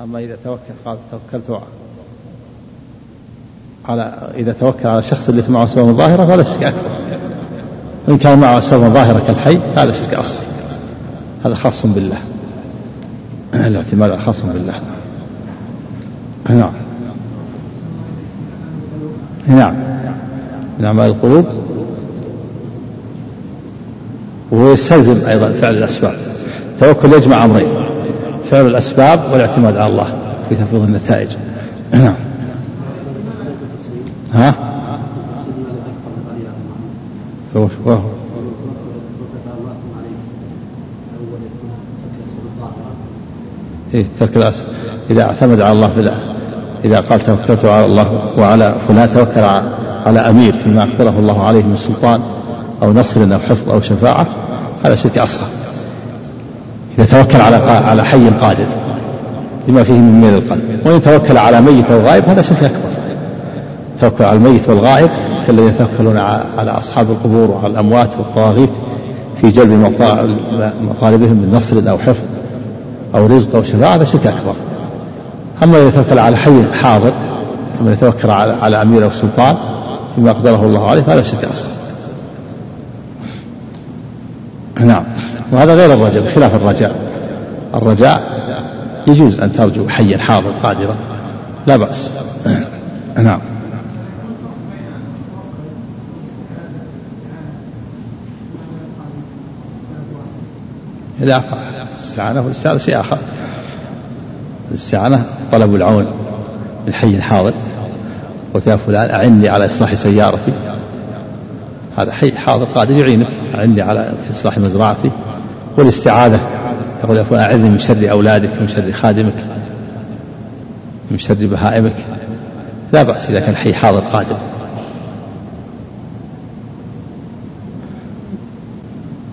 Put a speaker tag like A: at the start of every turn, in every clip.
A: أما إذا توكل قال توكلت على إذا توكل على الشخص اللي معه أسباب ظاهرة فهذا شرك أكبر. وإن كان معه أسباب ظاهرة كالحي هذا شرك أصغر هذا خاص بالله. الاعتماد خاص بالله. نعم. نعم. من أعمال القلوب. ويستلزم أيضا فعل الأسباب. التوكل يجمع أمرين. فعل الأسباب والاعتماد على الله في تفويض النتائج. نعم ها؟ إيه ترك الأس إذا اعتمد على الله في إذا قال توكلت على الله وعلى فلان توكل على أمير فيما أقدره الله عليه من سلطان أو نصر أو حفظ أو شفاعة هذا شرك أصغر. إذا توكل على على حي قادر لما فيه من ميل القلب. وإن توكل على ميت أو غائب هذا شرك أكبر. توكل على الميت والغائب كالذين يتوكلون على أصحاب القبور وعلى الأموات والطواغيت في جلب مطالبهم من نصر أو حفظ أو رزق أو شفاعة هذا شرك أكبر. أما إذا توكل على حي حاضر كما يتوكل على, على أمير أو سلطان بما أقدره الله عليه فهذا شرك أصغر. نعم. وهذا غير الرجاء بخلاف الرجاء. الرجاء يجوز أن ترجو حيا حاضر قادرا. لا بأس. نعم. لا الاستعانة والإستعانة شيء آخر. الاستعانة طلب العون من حي حاضر قلت يا فلان أعني على إصلاح سيارتي. هذا حي حاضر قادر يعينك. أعني على في إصلاح مزرعتي. والاستعاذة تقول أعذني من شر أولادك من شر خادمك من شر بهائمك. لا بأس إذا كان حي حاضر قادر.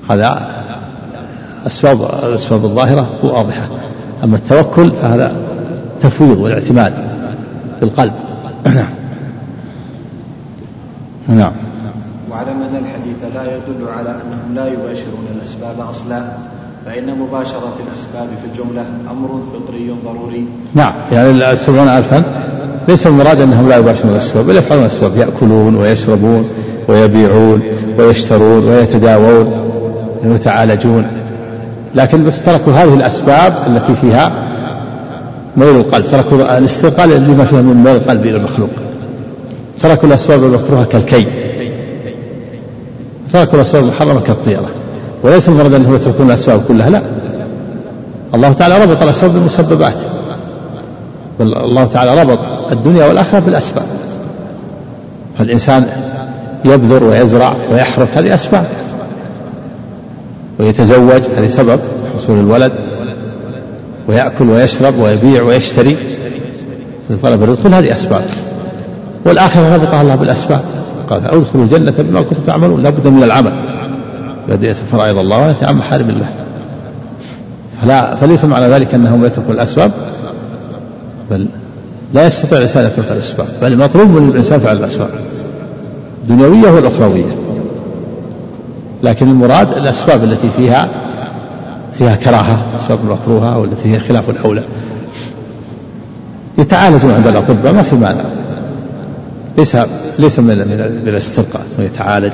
A: هذا أسباب الأسباب الظاهرة واضحة أما التوكل فهذا تفويض والاعتماد بالقلب نعم نعم.
B: واعلم أن الحديث لا يدل على أنهم لا يباشرون الأسباب أصلا فإن مباشرة الأسباب في الجملة أمر فطري ضروري.
A: نعم يعني السبعون ألفا. ليس المراد أنهم لا يباشرون الأسباب بل يفعلون الأسباب يأكلون ويشربون ويبيعون ويشترون ويتداوون ويتعالجون. لكن بس تركوا هذه الأسباب التي فيها ميل القلب تركوا الاستقال لما فيها من ميل القلب إلى المخلوق. تركوا الأسباب المكروهة كالكي. تركوا الأسباب المحرمة كالطيرة. وليس المراد أنهم يتركون الأسباب كلها لا. الله تعالى ربط الأسباب بالمسببات. بل الله تعالى ربط الدنيا والآخرة بالأسباب. فالإنسان يبذر ويزرع ويحرث هذه أسباب ويتزوج هذه سبب حصول الولد. ويأكل ويشرب ويبيع ويشتري. في طلب الرزق كل هذه أسباب. والآخرة ربطها الله بالأسباب. قال ادخلوا الجنة بما كنتم تعملون لابد من العمل. الذي فرائض الله ويأتي عن محارم الله. فلا فليس معنى ذلك أنهم يتركوا الأسباب بل لا يستطيع الإنسان يترك الأسباب بل مطلوب من الإنسان فعل الأسباب. الدنيوية والأخروية لكن المراد الأسباب التي فيها فيها كراهة أسباب مكروهة أو التي هي خلاف الأولى. يتعالجون عند الأطباء ما في مانع. ليس ليس من من الاسترقاء. يتعالج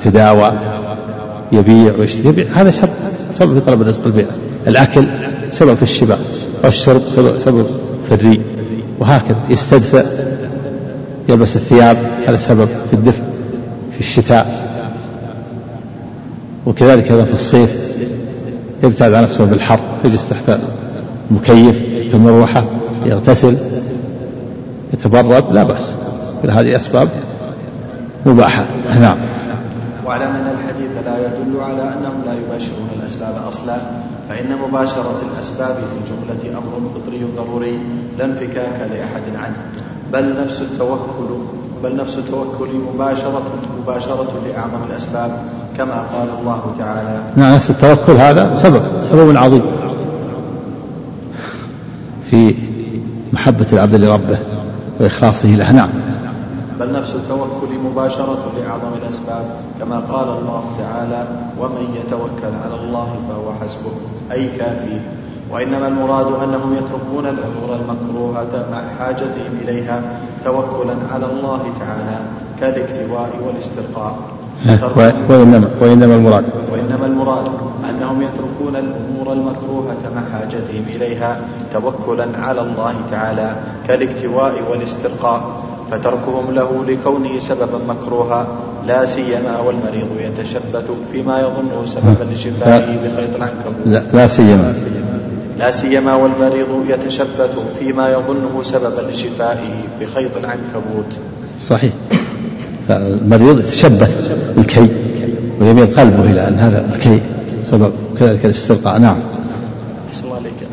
A: يتداوى يبيع ويشتري. يبيع. هذا سبب سبب في طلب الرزق البيع. الأكل سبب في الشبع. والشرب سبب سبب في الري. وهكذا. يستدفئ يلبس الثياب. هذا سبب في الدفء في الشتاء. وكذلك هذا في الصيف. يبتعد عن أسباب الحر يجلس تحت المكيف المروحة يغتسل يتبرد. لا بأس. هذه أسباب مباحة. نعم.
B: واعلم أن الحديث لا يدل على أنهم لا يباشرون الأسباب أصلا فإن مباشرة الأسباب في الجملة أمر فطري ضروري لا انفكاك لأحد عنه. بل نفس التوكل بل نفس التوكل مباشرة مباشرة لأعظم الأسباب كما قال الله تعالى.
A: نعم نفس التوكل هذا سبب سبب عظيم. في محبة العبد لربه وإخلاصه له. نعم.
B: بل نفس التوكل مباشرة لأعظم الأسباب كما قال الله تعالى ومن يتوكل على الله فهو حسبه أي كافيه وإنما المراد أنهم يتركون الأمور المكروهة مع حاجتهم إليها توكلا على الله تعالى كالاكتواء والاسترقاء.
A: وإنما وإنما المراد.
B: وإنما المراد أنهم يتركون الأمور المكروهة مع حاجتهم إليها توكلا على الله تعالى كالاكتواء والاسترقاء. فتركهم له لكونه سببا مكروها لا سيما والمريض يتشبث فيما يظنه سببا لشفائه بخيط العنكبوت.
A: لا, لا سيما.
B: لا سيما والمريض يتشبث فيما يظنه سببا لشفائه بخيط العنكبوت.
A: صحيح. فالمريض يتشبث بالكي ويميل قلبه إلى أن هذا الكي سبب كذلك الاسترقاء. نعم.
B: أحسن الله عليك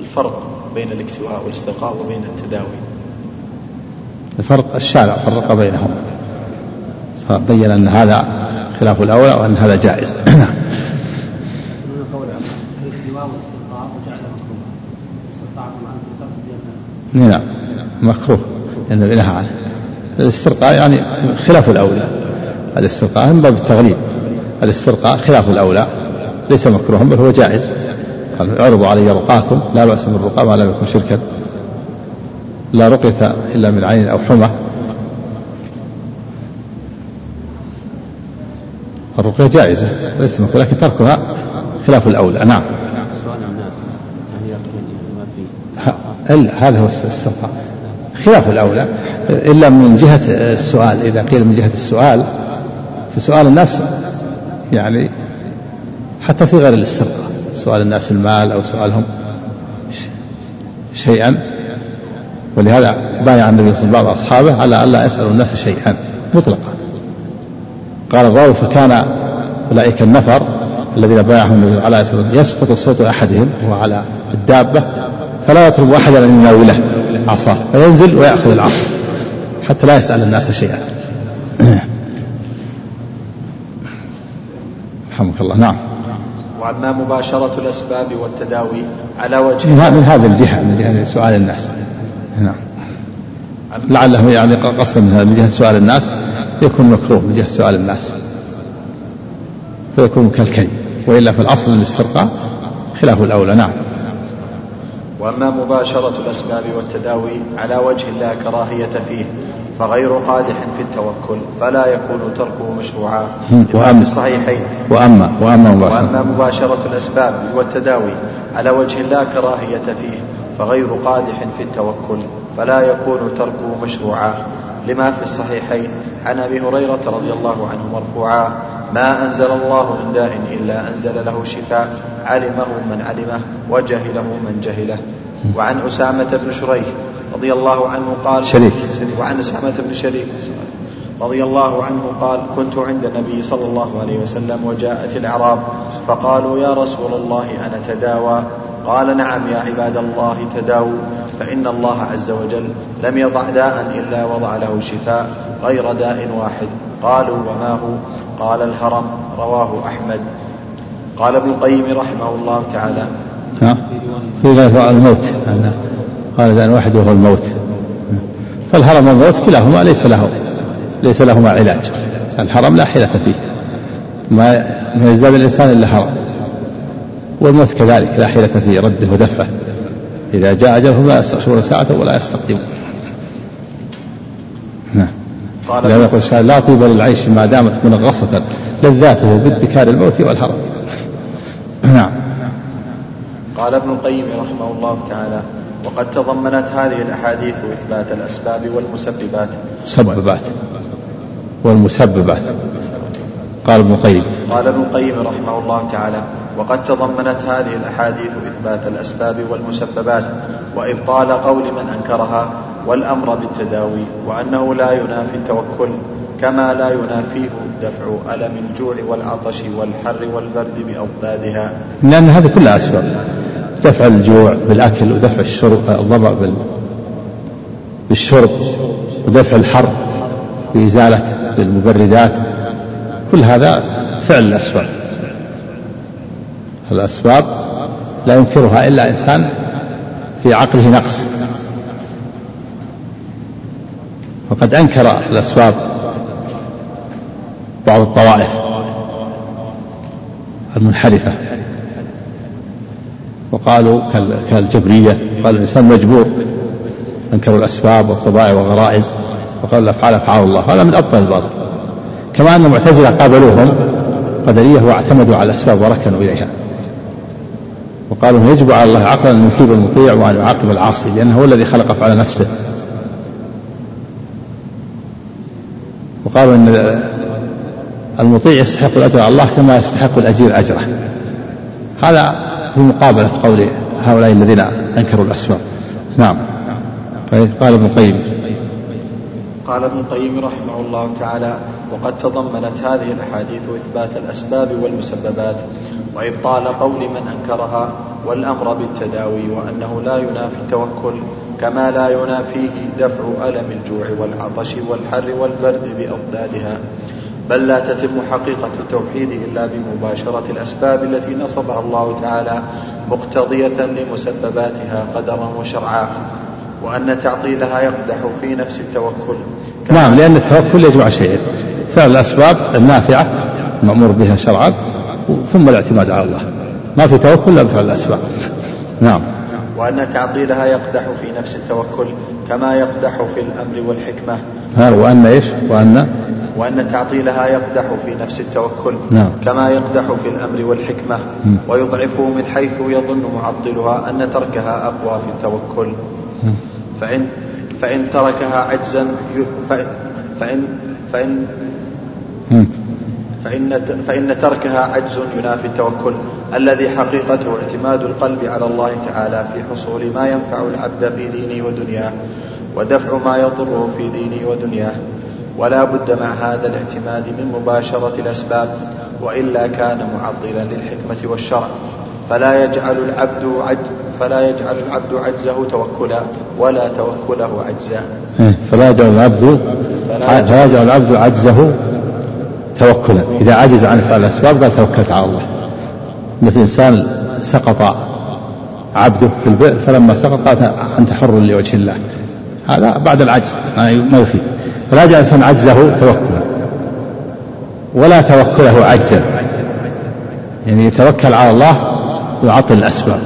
B: الفرق بين الاكتواء والاسترقاء وبين التداوي.
A: الفرق الشارع فرق بينهم. فبين أن هذا خلاف الأولى وأن هذا جائز. نعم نعم مكروه لأن نهى عنه. الاسترقاء يعني خلاف الأولى. الاسترقاء من باب التغليب. الاسترقاء خلاف الأولى. ليس مكروها بل هو جائز. قال اعرضوا علي رقاكم لا بأس بالرقى ما لم يكن شركا. لا رقية إلا من عين أو حمى. الرقية جائزة ليس مكروه لكن تركها خلاف الأولى. نعم. هذا هو الاسترقاء خلاف الأولى. إلا من جهة السؤال إذا قيل من جهة السؤال في سؤال الناس يعني حتى في غير الاسترقاء سؤال الناس المال أو سؤالهم شيئا. ولهذا بايع النبي صلى الله عليه وسلم بعض أصحابه على ألا يسألوا الناس شيئا مطلقا. قال الراوي فكان أولئك النفر الذين بايعهم النبي على يسأل يسقط صوت أحدهم وهو على الدابة فلا يطلب أحدا أن يناوله عصاه فينزل ويأخذ العصا حتى لا يسأل الناس شيئا. رحمك الله. نعم.
B: وأما مباشرة الأسباب والتداوي على وجه
A: من هذه الجهة من جهة سؤال الناس. نعم. لعله يعني قصد من جهة سؤال الناس يكون مكروه من جهة سؤال الناس. فيكون كالكي وإلا في الأصل الاسترقاء خلاف الأولى نعم.
B: وأما مباشرة الأسباب والتداوي على وجه لا كراهية فيه فغير قادح في التوكل فلا يكون تركه مشروعا
A: وأما
B: في الصحيحين.
A: وأما وأما مباشرة,
B: وأما مباشرة الأسباب والتداوي على وجه لا كراهية فيه فغير قادح في التوكل فلا يكون تركه مشروعا. لما في الصحيحين عن أبي هريرة رضي الله عنه مرفوعا ما أنزل الله من داء إلا أنزل له شفاء علمه من علمه وجهله من جهله. وعن أسامة بن شريح رضي الله عنه قال
A: شريك.
B: وعن أسامة بن شريك رضي الله عنه قال كنت عند النبي صلى الله عليه وسلم وجاءت الأعراب فقالوا يا رسول الله أنا تداوى؟ قال نعم يا عباد الله تداووا فإن الله عز وجل لم يضع داء إلا وضع له شفاء غير داء واحد. قالوا وما هو؟ قال الهرم رواه أحمد. قال ابن القيم رحمه الله تعالى.
A: في غير الموت. قال داء واحد وهو الموت. فالهرم والموت كلاهما ليس له ليس لهما علاج. الحرم لا حيلة فيه. ما يزداد الإنسان إلا هرم. والموت كذلك لا حيلة في رده ودفعه. إذا جاء أجلهم لا يستأخرون ساعة ولا يستقدمون. نعم. قال يقول الشاعر لا طيب للعيش ما دامت منغصة لذاته بادكار الموت والهرم نعم.
B: قال ابن القيم رحمه الله تعالى وقد تضمنت هذه الأحاديث إثبات الأسباب والمسببات.
A: مسببات. والمسببات. قال ابن القيم.
B: قال ابن القيم رحمه الله تعالى وقد تضمنت هذه الأحاديث إثبات الأسباب والمسببات وإبطال قول من أنكرها والأمر بالتداوي وأنه لا ينافي التوكل كما لا ينافيه دفع ألم الجوع والعطش والحر والبرد بأضدادها.
A: لأن هذه كلها أسباب. دفع الجوع بالأكل ودفع الشرب الضبع بالشرب ودفع الحر بإزالة المبردات كل هذا فعل الأسباب. الأسباب لا ينكرها إلا إنسان في عقله نقص. وقد أنكر الأسباب بعض الطوائف المنحرفة. وقالوا كالجبرية قالوا الإنسان مجبور. أنكروا الأسباب والطبائع والغرائز. وقالوا الأفعال أفعال الله. هذا من أبطل الباطل. كما أن المعتزلة قابلوهم قدرية واعتمدوا على الأسباب وركنوا إليها. وقالوا يجب على الله عقلا أن يثيب المطيع وأن يعاقب العاصي لأنه هو الذي خلق أفعال نفسه. وقالوا أن المطيع يستحق الأجر على الله كما يستحق الأجير أجره. هذا في مقابلة قول هؤلاء الذين أنكروا الأسباب. نعم. طيب، قال ابن القيم.
B: قال ابن القيم رحمه الله تعالى وقد تضمنت هذه الأحاديث إثبات الأسباب والمسببات وإبطال قول من أنكرها والأمر بالتداوي وأنه لا ينافي التوكل كما لا ينافيه دفع ألم الجوع والعطش والحر والبرد بأضدادها. بل لا تتم حقيقة التوحيد إلا بمباشرة الأسباب التي نصبها الله تعالى مقتضية لمسبباتها قدرا وشرعا. وأن تعطيلها يقدح في نفس التوكل.
A: نعم لأن التوكل يجمع شيئين فعل الأسباب النافعة المأمور بها شرعا ثم الاعتماد على الله. ما في توكل إلا بفعل الأسباب. نعم.
B: وأن تعطيلها يقدح في نفس التوكل كما يقدح في الأمر والحكمة.
A: وأن إيش؟ وأن؟
B: وأن تعطيلها يقدح في نفس التوكل
A: نعم.
B: كما يقدح في الأمر والحكمة. ويضعفه من حيث يظن معطلها أن تركها أقوى في التوكل. فإن فإن تركها عجزا فإن فإن فإن, فإن, فإن تركها عجز ينافي التوكل الذي حقيقته اعتماد القلب على الله تعالى في حصول ما ينفع العبد في دينه ودنياه ودفع ما يضره في دينه ودنياه. ولا بد مع هذا الاعتماد من مباشرة الأسباب وإلا كان معطلا للحكمة والشرع. فلا يجعل العبد عج فلا يجعل العبد عجزه توكلا ولا توكله عجزا.
A: إيه، فلا يجعل العبد فلا يجعل العبد عجزه توكلا. إذا عجز عن فعل الأسباب قال توكلت على الله. مثل إنسان سقط عبده في البئر فلما سقط قال أنت حر لوجه الله. هذا بعد العجز ما يفيد فلا يجعل الإنسان عجزه توكلا ولا توكله عجزا. يعني يتوكل على الله ويعطل الأسباب.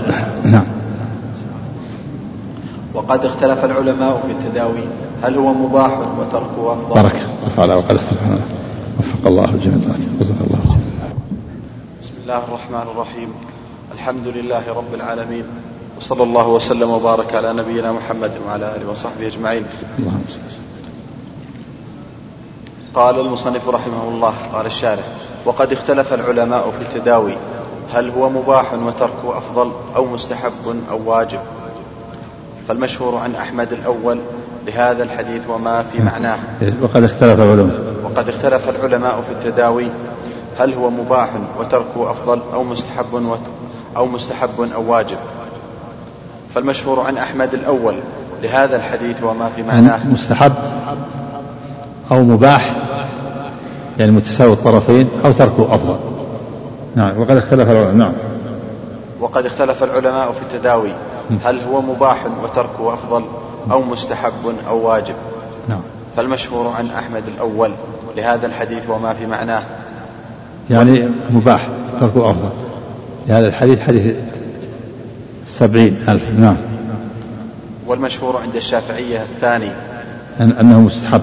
A: نعم.
B: وقد اختلف العلماء في التداوي. هل هو مباح وتركه أفضل
A: بركة وفعل وقد اختلف وفق الله الجميع جزاك الله
B: بسم الله الرحمن الرحيم. الحمد لله رب العالمين. وصلى الله وسلم وبارك على نبينا محمد وعلى آله وصحبه أجمعين. اللهم قال المصنف رحمه الله قال الشارع وقد اختلف العلماء في التداوي. هل هو مباح وتركه أفضل أو مستحب أو واجب؟ فالمشهور عن أحمد الأول لهذا الحديث وما في معناه.
A: وقد اختلف العلماء.
B: وقد اختلف العلماء في التداوي. هل هو مباح وتركه أفضل أو مستحب أو مستحب أو واجب؟ فالمشهور عن أحمد الأول لهذا الحديث وما في معناه.
A: مستحب أو مباح يعني متساوي الطرفين أو تركه أفضل. نعم وقد اختلف العلماء نعم.
B: وقد اختلف العلماء في التداوي هل هو مباح وتركه أفضل أو مستحب أو واجب؟
A: نعم.
B: فالمشهور عن أحمد الأول لهذا الحديث وما في معناه.
A: يعني مباح تركه أفضل. لهذا الحديث حديث سبعين ألف نعم.
B: والمشهور عند الشافعية الثاني.
A: أنه مستحب.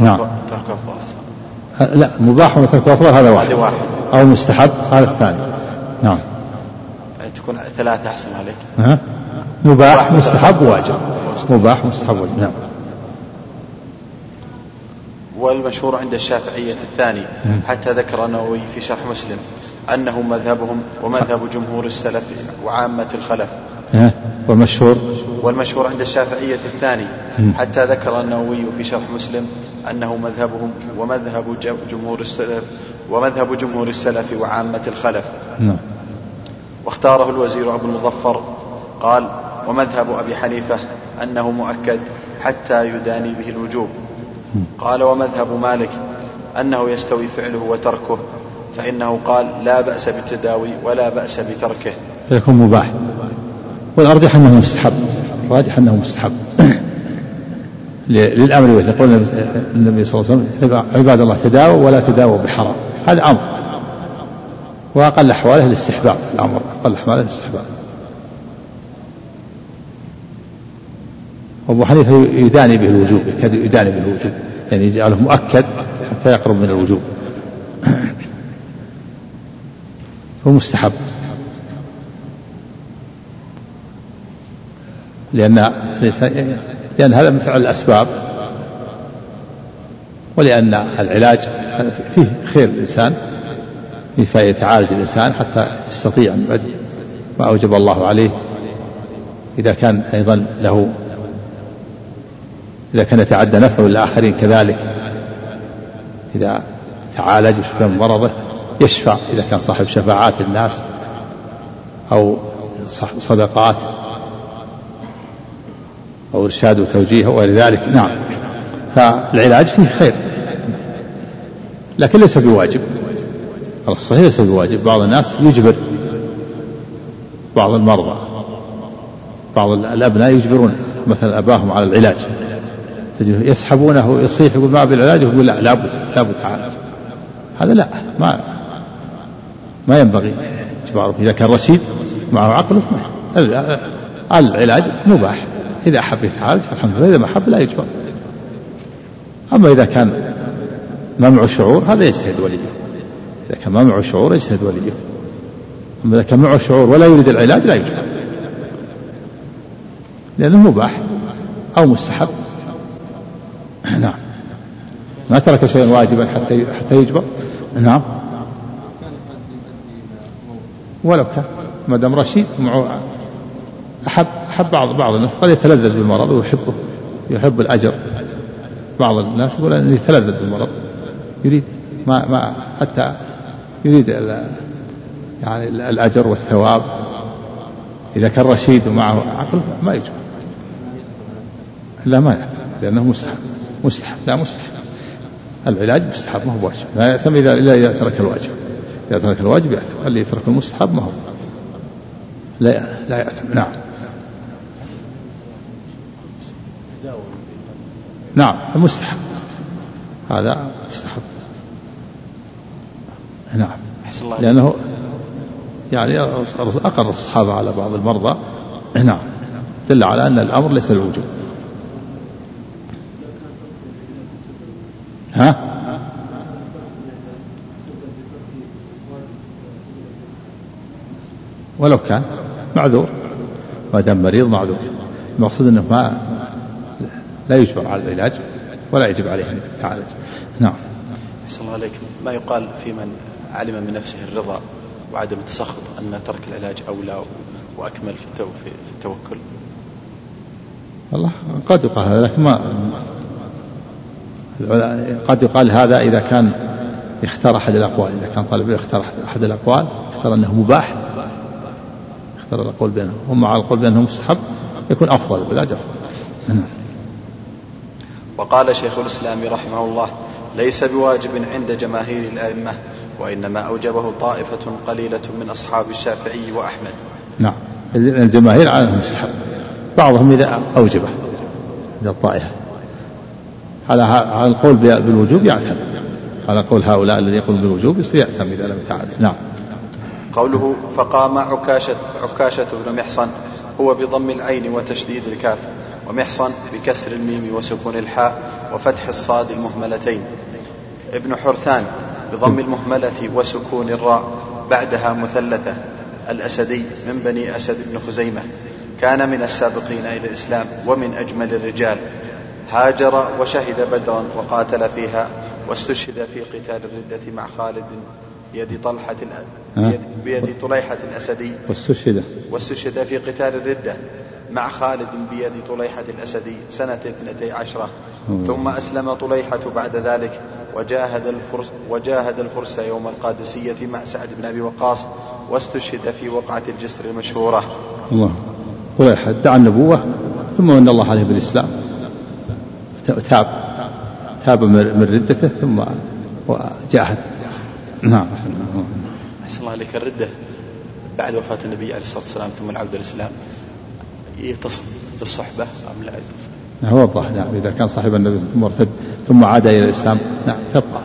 A: نعم. ترك أفضل. لا مباح وترك أفضل هذا واحد.
B: واحد.
A: أو مستحب؟ هذا الثاني. نعم.
B: يعني تكون ثلاثة أحسن عليك.
A: ها؟ مباح مستحب واجب. مباح مستحب واجب نعم.
B: والمشهور عند الشافعية الثاني حتى ذكر النووي في شرح مسلم أنه مذهبهم ومذهب جمهور السلف وعامة الخلف.
A: والمشهور؟
B: والمشهور عند الشافعية الثاني حتى ذكر النووي في شرح مسلم أنه مذهبهم ومذهب جمهور السلف ومذهب جمهور السلف وعامة الخلف.
A: نعم.
B: واختاره الوزير أبو المظفر. قال ومذهب أبي حنيفة أنه مؤكد حتى يداني به الوجوب. قال ومذهب مالك أنه يستوي فعله وتركه فإنه قال لا بأس بالتداوي ولا بأس بتركه.
A: فيكون مباح. والأرجح أنه مستحب. الراجح أنه مستحب. للأمر به يقول النبي صلى الله عليه وسلم عباد الله تداووا ولا تداووا بحرام. هذا أمر وأقل أحواله الاستحباب الأمر. أقل أحواله الاستحباب. أبو حنيفة يداني به الوجوب يكاد يداني به الوجوب. يعني يجعله مؤكد حتى يقرب من الوجوب. هو مستحب. لأن لأن يعني هذا من فعل الأسباب. ولأن العلاج فيه خير الإنسان فيه يتعالج الإنسان حتى يستطيع أن يؤدي ما أوجب الله عليه. إذا كان أيضا له إذا كان يتعدى نفعه للآخرين كذلك إذا تعالج وشفى من مرضه يشفع إذا كان صاحب شفاعات للناس أو صدقات أو إرشاد وتوجيه وغير ذلك نعم. فالعلاج فيه خير. لكن ليس بواجب. على الصحيح ليس بواجب. بعض الناس يجبر بعض المرضى. بعض الأبناء يجبرون مثلا أباهم على العلاج. يسحبونه يصيح يقول ما بالعلاج يقول لا لابد لابد تعالج هذا لا ما ما ينبغي إذا كان رشيد معه عقل العلاج مباح. إذا أحب يتعالج فالحمد لله. إذا ما أحب لا يجبر. أما إذا كان ما معه شعور هذا يجتهد وليه إذا كان ما معه شعور يجتهد وليه أما إذا كان معه شعور ولا يريد العلاج لا يجبر لأنه مباح أو مستحب. نعم. ما ترك شيئا واجبا حتى حتى يجبر. نعم. ولو كان ما دام رشيد معه أحب أحب بعض بعض الناس قد يتلذذ بالمرض ويحبه يحب الأجر. بعض الناس يقول أنه يتلذذ بالمرض. يريد ما ما حتى يريد يعني الأجر والثواب. إذا كان رشيد ومعه عقل ما يجب لا ما يعرف لأنه مستحب مستحب لا مستحب. العلاج مستحب ما هو واجب. لا يأثم إذا إلا إذا ترك الواجب. إذا ترك الواجب يأثم اللي يترك المستحب ما هو. لا لا يأثم. نعم. نعم المستحب. هذا مستحب نعم. لأنه يعني أقر الصحابة على بعض المرضى. نعم. دل على أن الأمر ليس الوجوب ها؟ ولو كان معذور. ما دام مريض معذور. المقصود أنه ما لا يجبر على العلاج. ولا يجب عليه ان يتعالج نعم.
B: أحسن الله عليك. ما يقال في من علم من نفسه الرضا وعدم التسخط أن ترك العلاج أولى وأكمل في في التوكل؟
A: والله قد يقال هذا لكن ما قد يقال هذا إذا كان يختار أحد الأقوال. إذا كان طالب يختار أحد الأقوال يختار أنه مباح يختار القول بينهم. هم على القول بأنه مستحب يكون أفضل ولا أفضل نعم.
B: وقال شيخ الإسلام رحمه الله ليس بواجب عند جماهير الأئمة وإنما أوجبه طائفة قليلة من أصحاب الشافعي وأحمد.
A: نعم. الجماهير على أنه مستحب بعضهم إذا أوجبه إذا الطائفة. على على القول بالوجوب يعتم على قول هؤلاء الذي يقول بالوجوب يصير يأثم إذا لم يتعالج نعم.
B: قوله فقام عكاشة عكاشة بن محصن هو بضم العين وتشديد الكاف. ومحصن بكسر الميم وسكون الحاء وفتح الصاد المهملتين. ابن حرثان بضم المهملة وسكون الراء بعدها مثلثة الأسدي من بني أسد بن خزيمة. كان من السابقين إلى الإسلام ومن أجمل الرجال. هاجر وشهد بدرا وقاتل فيها واستشهد في قتال الردة مع خالد بيد طلحة بيد, طليحة الأسدي.
A: واستشهد
B: واستشهد في قتال الردة مع خالد بيد طليحة الأسدي سنة اثنتي عشرة. ثم أسلم طليحة بعد ذلك وجاهد الفرس وجاهد الفرس يوم القادسية مع سعد بن أبي وقاص واستشهد في وقعة الجسر المشهورة.
A: الله. طليحة ادعى النبوة ثم من الله عليه بالإسلام. تاب. تاب من ردته ثم جاهد. نعم.
B: أحسن الله عليك. الردة بعد وفاة النبي عليه الصلاة والسلام ثم العودة الإسلام يتصف بالصحبة أم لا؟ يتصف
A: نعم وضح نعم. إذا كان صاحب النبي ثم ارتد ثم عاد إلى الإسلام نعم تبقى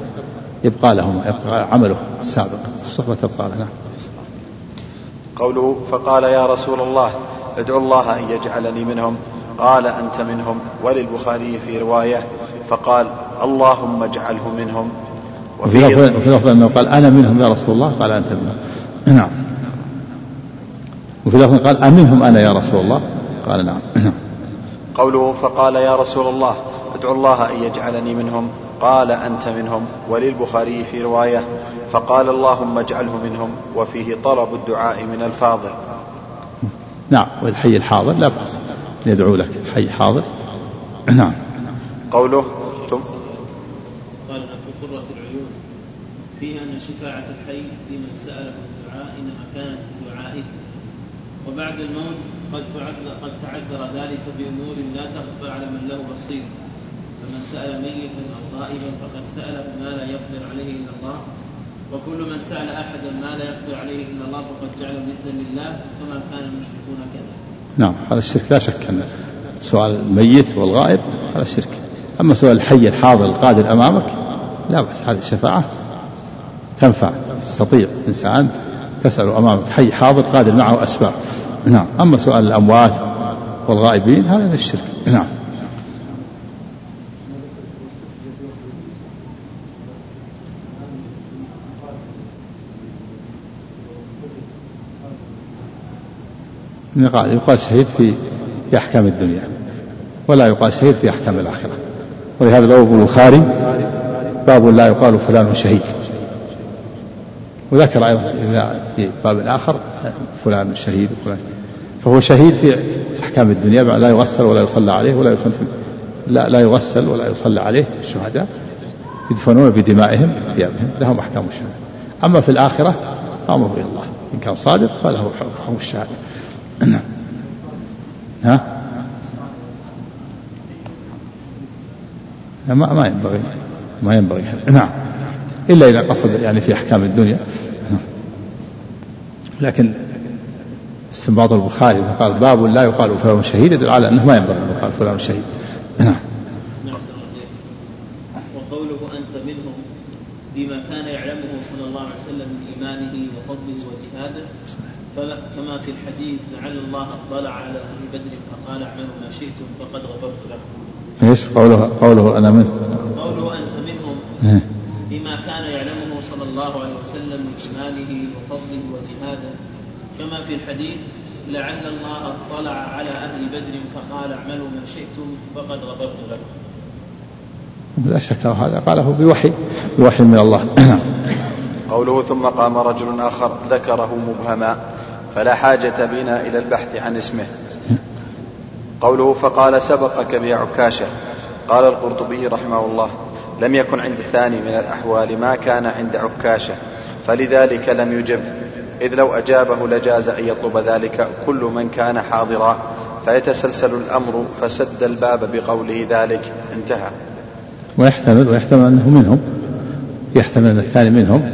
A: يبقى له يبقى عمله السابق. الصحبة تبقى له نعم.
B: قوله فقال يا رسول الله ادعو الله أن يجعلني منهم قال أنت منهم وللبخاري في رواية فقال اللهم اجعله منهم.
A: وفي لفظ وفي لفظ أنه قال أنا منهم يا رسول الله؟ قال أنت منهم. نعم. وفي لفظ قال امنهم أنا يا رسول الله؟ قال نعم.
B: قوله فقال يا رسول الله ادعو الله أن يجعلني منهم. قال أنت منهم. وللبخاري في رواية فقال اللهم اجعله منهم. وفيه طلب الدعاء من الفاضل.
A: نعم. والحي الحاضر لا بأس. يدعو لك حي حاضر. نعم.
B: قوله ثم
C: قال في قرة العيون فيه أن شفاعة الحي لمن سأله الدعاء إنما كانت بدعائه وبعد الموت قد تعذر قد تعذر ذلك بأمور لا تخفى على من له بصير. فمن سأل ميتا أو غائبا فقد سأله ما لا يقدر عليه إلا الله. وكل من سأل أحدا ما لا يقدر عليه إلا الله فقد جعل ندا لله كما كان المشركون كذا.
A: نعم هذا الشرك لا شك أن سؤال الميت والغائب هذا شرك. أما سؤال الحي الحاضر القادر أمامك لا بأس هذه الشفاعة تنفع تستطيع إنسان تسأل أمامك حي حاضر قادر معه أسباب. نعم. أما سؤال الأموات والغائبين هذا من الشرك. نعم. يقال شهيد في في أحكام الدنيا. ولا يقال شهيد في أحكام الآخرة. ولهذا باب البخاري باب لا يقال فلان شهيد. وذكر أيضا في باب آخر فلان شهيد وفلان. فهو شهيد في أحكام الدنيا لا يغسل ولا يصلى عليه ولا يصلى لا لا يغسل ولا يصلى عليه الشهداء يدفنون بدمائهم ثيابهم لهم أحكام الشهادة. أما في الآخرة أمره إلى الله إن كان صادق فله حكم الشهادة. ها؟ ما ما ينبغي ما ينبغي نعم. إلا إذا قصد يعني في أحكام الدنيا. لكن استنباط البخاري فقال باب لا يقال فلان شهيد يدل على أنه ما ينبغي أن يقال فلان شهيد. نعم.
C: وقوله أنت منهم بما كان يعلمه صلى الله عليه وسلم من إيمانه وفضله وجهاده كما في الحديث لعل الله أطلع على أهل بدر فقال اعملوا ما شئتم فقد غفرت لكم.
A: إيش؟ قوله قوله أنا منه
C: قوله أنت منهم
A: إيه.
C: بما كان يعلمه صلى الله عليه وسلم من ايمانه وجهاده كما في الحديث لعل الله اطلع على أهل بدر فقال اعملوا ما شئتم فقد غفرت لكم.
A: لا شك هذا قاله بوحي بوحي من الله.
B: قوله ثم قام رجل آخر ذكره مبهما فلا حاجة بنا إلى البحث عن اسمه. قوله فقال سبقك بعكاشة قال القرطبي رحمه الله لم يكن عند الثاني من الأحوال ما كان عند عكاشة فلذلك لم يجب. إذ لو أجابه لجاز أن يطلب ذلك كل من كان حاضرا فيتسلسل الأمر فسد الباب بقوله ذلك انتهى.
A: ويحتمل ويحتمل أنه منهم. يحتمل أن الثاني منهم.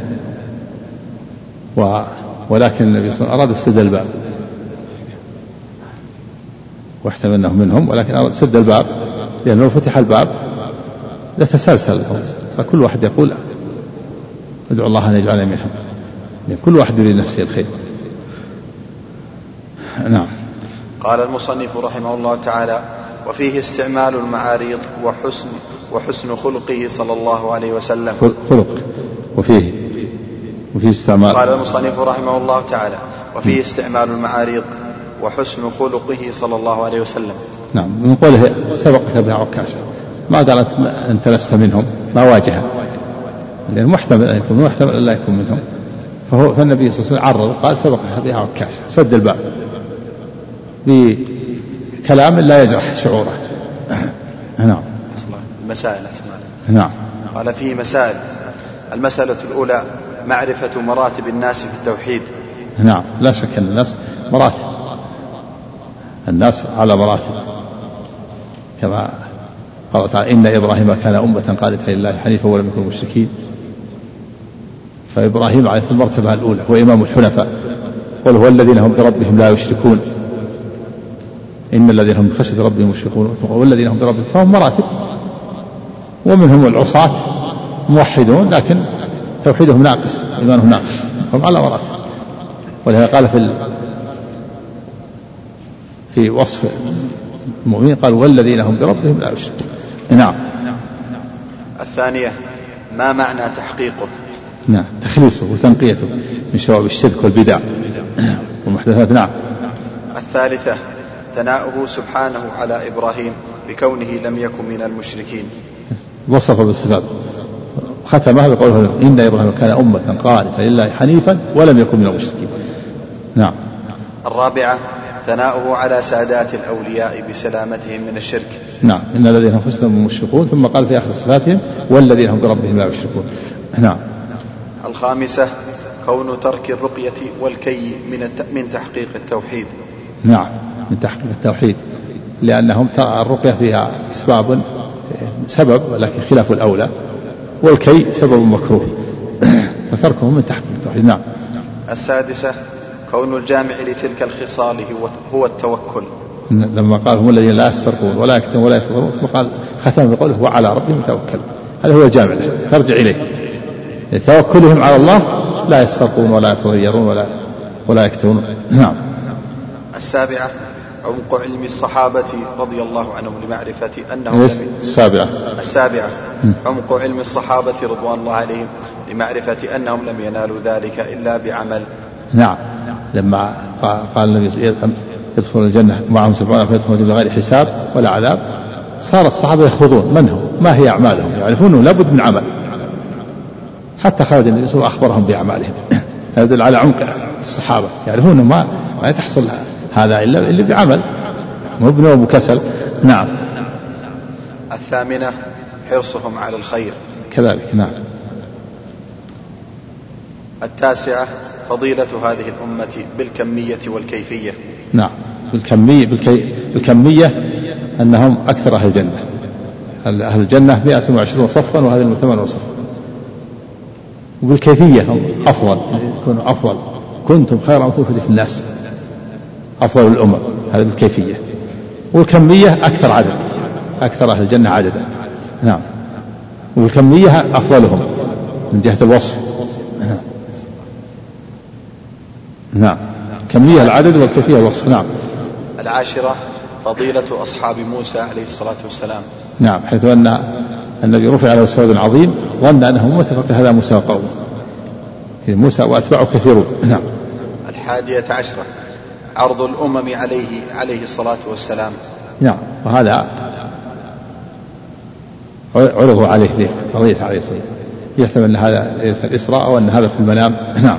A: و ولكن النبي صلى الله عليه وسلم أراد سد الباب. واحتمل أنه منهم ولكن أراد سد الباب. لأنه لو فتح الباب لتسلسل. فكل واحد يقول أدعو الله أن يجعلني منهم. كل واحد يريد نفسه الخير. نعم.
B: قال المصنف رحمه الله تعالى وفيه استعمال المعاريض وحسن وحسن خلقه صلى الله عليه وسلم.
A: خلق. وفيه وفيه استعمال.
B: قال المصنف رحمه الله تعالى وفيه استعمال المعاريض وحسن خلقه صلى الله عليه وسلم.
A: نعم. من قوله سبقك بها عكاشة. ما قال أنت لست منهم؟ ما واجه لأن محتمل أن يكون محتمل أن لا يكون منهم. فهو فالنبي صلى الله عليه وسلم عرض قال سبقك بها عكاشة سد الباب. بكلام لا يجرح شعوره. نعم.
B: مسائل.
A: نعم.
B: قال فيه مسائل. المسألة الأولى معرفة مراتب الناس في التوحيد.
A: نعم. لا شك أن الناس مراتب. الناس على مراتب. كما قال تعالى إن إبراهيم كان أمة قانتا لله حنيفا ولم يكن مشركين. فإبراهيم عليه المرتبة الأولى هو إمام الحنفاء. قل هو الذين هم بربهم لا يشركون. إن الذين هم بخشية ربهم مشركون. والذين هم بربهم فهم مراتب. ومنهم العصاة موحدون لكن توحيدهم ناقص إيمانهم ناقص. هم على مراتب. ولهذا قال في في وصف المؤمنين قال والذين هم بربهم لا يشركون. نعم.
B: الثانية ما معنى تحقيقه؟
A: نعم. تخليصه وتنقيته من شواب الشرك والبدع. والمحدثات نعم.
B: الثالثة ثناؤه سبحانه على إبراهيم بكونه لم يكن من المشركين.
A: وصف بالصفات ختمها بقوله إن إبراهيم كان أمة قانتا لله حنيفا ولم يكن من المشركين. نعم.
B: الرابعة ثناؤه على سادات الأولياء بسلامتهم من الشرك.
A: نعم. إن الذين هم حسنهم مشركون ثم قال في آخر صفاتهم والذين هم بربهم لا يشركون. نعم.
B: الخامسة كون ترك الرقية والكي من من تحقيق التوحيد.
A: نعم من تحقيق التوحيد. لأنهم ترى الرقية فيها أسباب سبب ولكن خلاف الأولى. والكي سبب مكروه. فتركه من تحقيق التوحيد. نعم.
B: السادسة كون الجامع لتلك الخصال هو التوكل.
A: لما قال هم الذين لا يسترقون ولا يكتمون ولا يكفرون ثم قال ختم بقوله وعلى ربهم يتوكل هذا هو الجامع ترجع إليه. توكلهم على الله لا يسترقون ولا يتغيرون ولا ولا يكتمون نعم.
B: السابعة عمق علم الصحابة رضي الله عنهم لمعرفة أنهم
A: السابعة.
B: السابعة عمق علم الصحابة رضوان الله عليهم لمعرفة أنهم لم ينالوا ذلك إلا بعمل.
A: نعم. لما قال النبي يدخل الجنة معهم سبعون فيدخلون بغير حساب ولا عذاب. صار الصحابة يخوضون من هم ما هي أعمالهم؟ يعرفون لابد من عمل. حتى خرج النبي صلى الله عليه وسلم أخبرهم بأعمالهم. هذا يدل على عمق الصحابة. يعرفون ما ما تحصل هذا إلا إلا بعمل. مو بنوم وكسل نعم.
B: الثامنة حرصهم على الخير.
A: كذلك نعم.
B: التاسعة فضيلة هذه الأمة بالكمية والكيفية.
A: نعم. بالكمية بالكي بالكمية أنهم أكثر أهل الجنة. أهل الجنة 120 صفا وهذه 8 صفا. وبالكيفية أفضل يكونوا أفضل. كنتم خير أمة في الناس. أفضل الأمم هذا بالكيفية. والكمية أكثر عدد أكثر أهل الجنة عددا. نعم. والكمية أفضلهم من جهة الوصف. نعم. كمية العدد والكيفية الوصف. نعم.
B: العاشرة فضيلة أصحاب موسى عليه الصلاة والسلام.
A: نعم حيث أن النبي رفع له سواد عظيم ظن أنه متفق هذا موسى وقومه. موسى وأتباعه كثيرون. نعم.
B: الحادية عشرة عرض الأمم عليه عليه الصلاة والسلام.
A: نعم. وهذا عرضوا عليه قضية عليه الصلاة يحتمل أن هذا ليلة الإسراء أو أن هذا في المنام. نعم.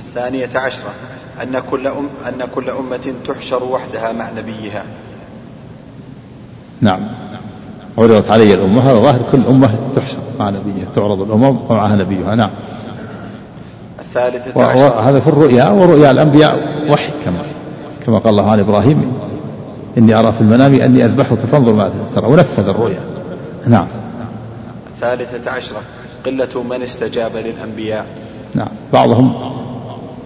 B: الثانية عشرة أن كل أم أن كل أمة تحشر وحدها مع نبيها.
A: نعم. عرضت علي الأمة هذا ظاهر كل أمة تحشر مع نبيها تعرض الأمم ومعها نبيها نعم.
B: الثالثة عشر.
A: هذا في الرؤيا ورؤيا الأنبياء وحي كما كما قال الله عن إبراهيم إني أرى في المنام أني أذبحك فانظر ماذا ترى ونفذ الرؤيا. نعم.
B: الثالثة عشرة. قلة من استجاب للأنبياء.
A: نعم. بعضهم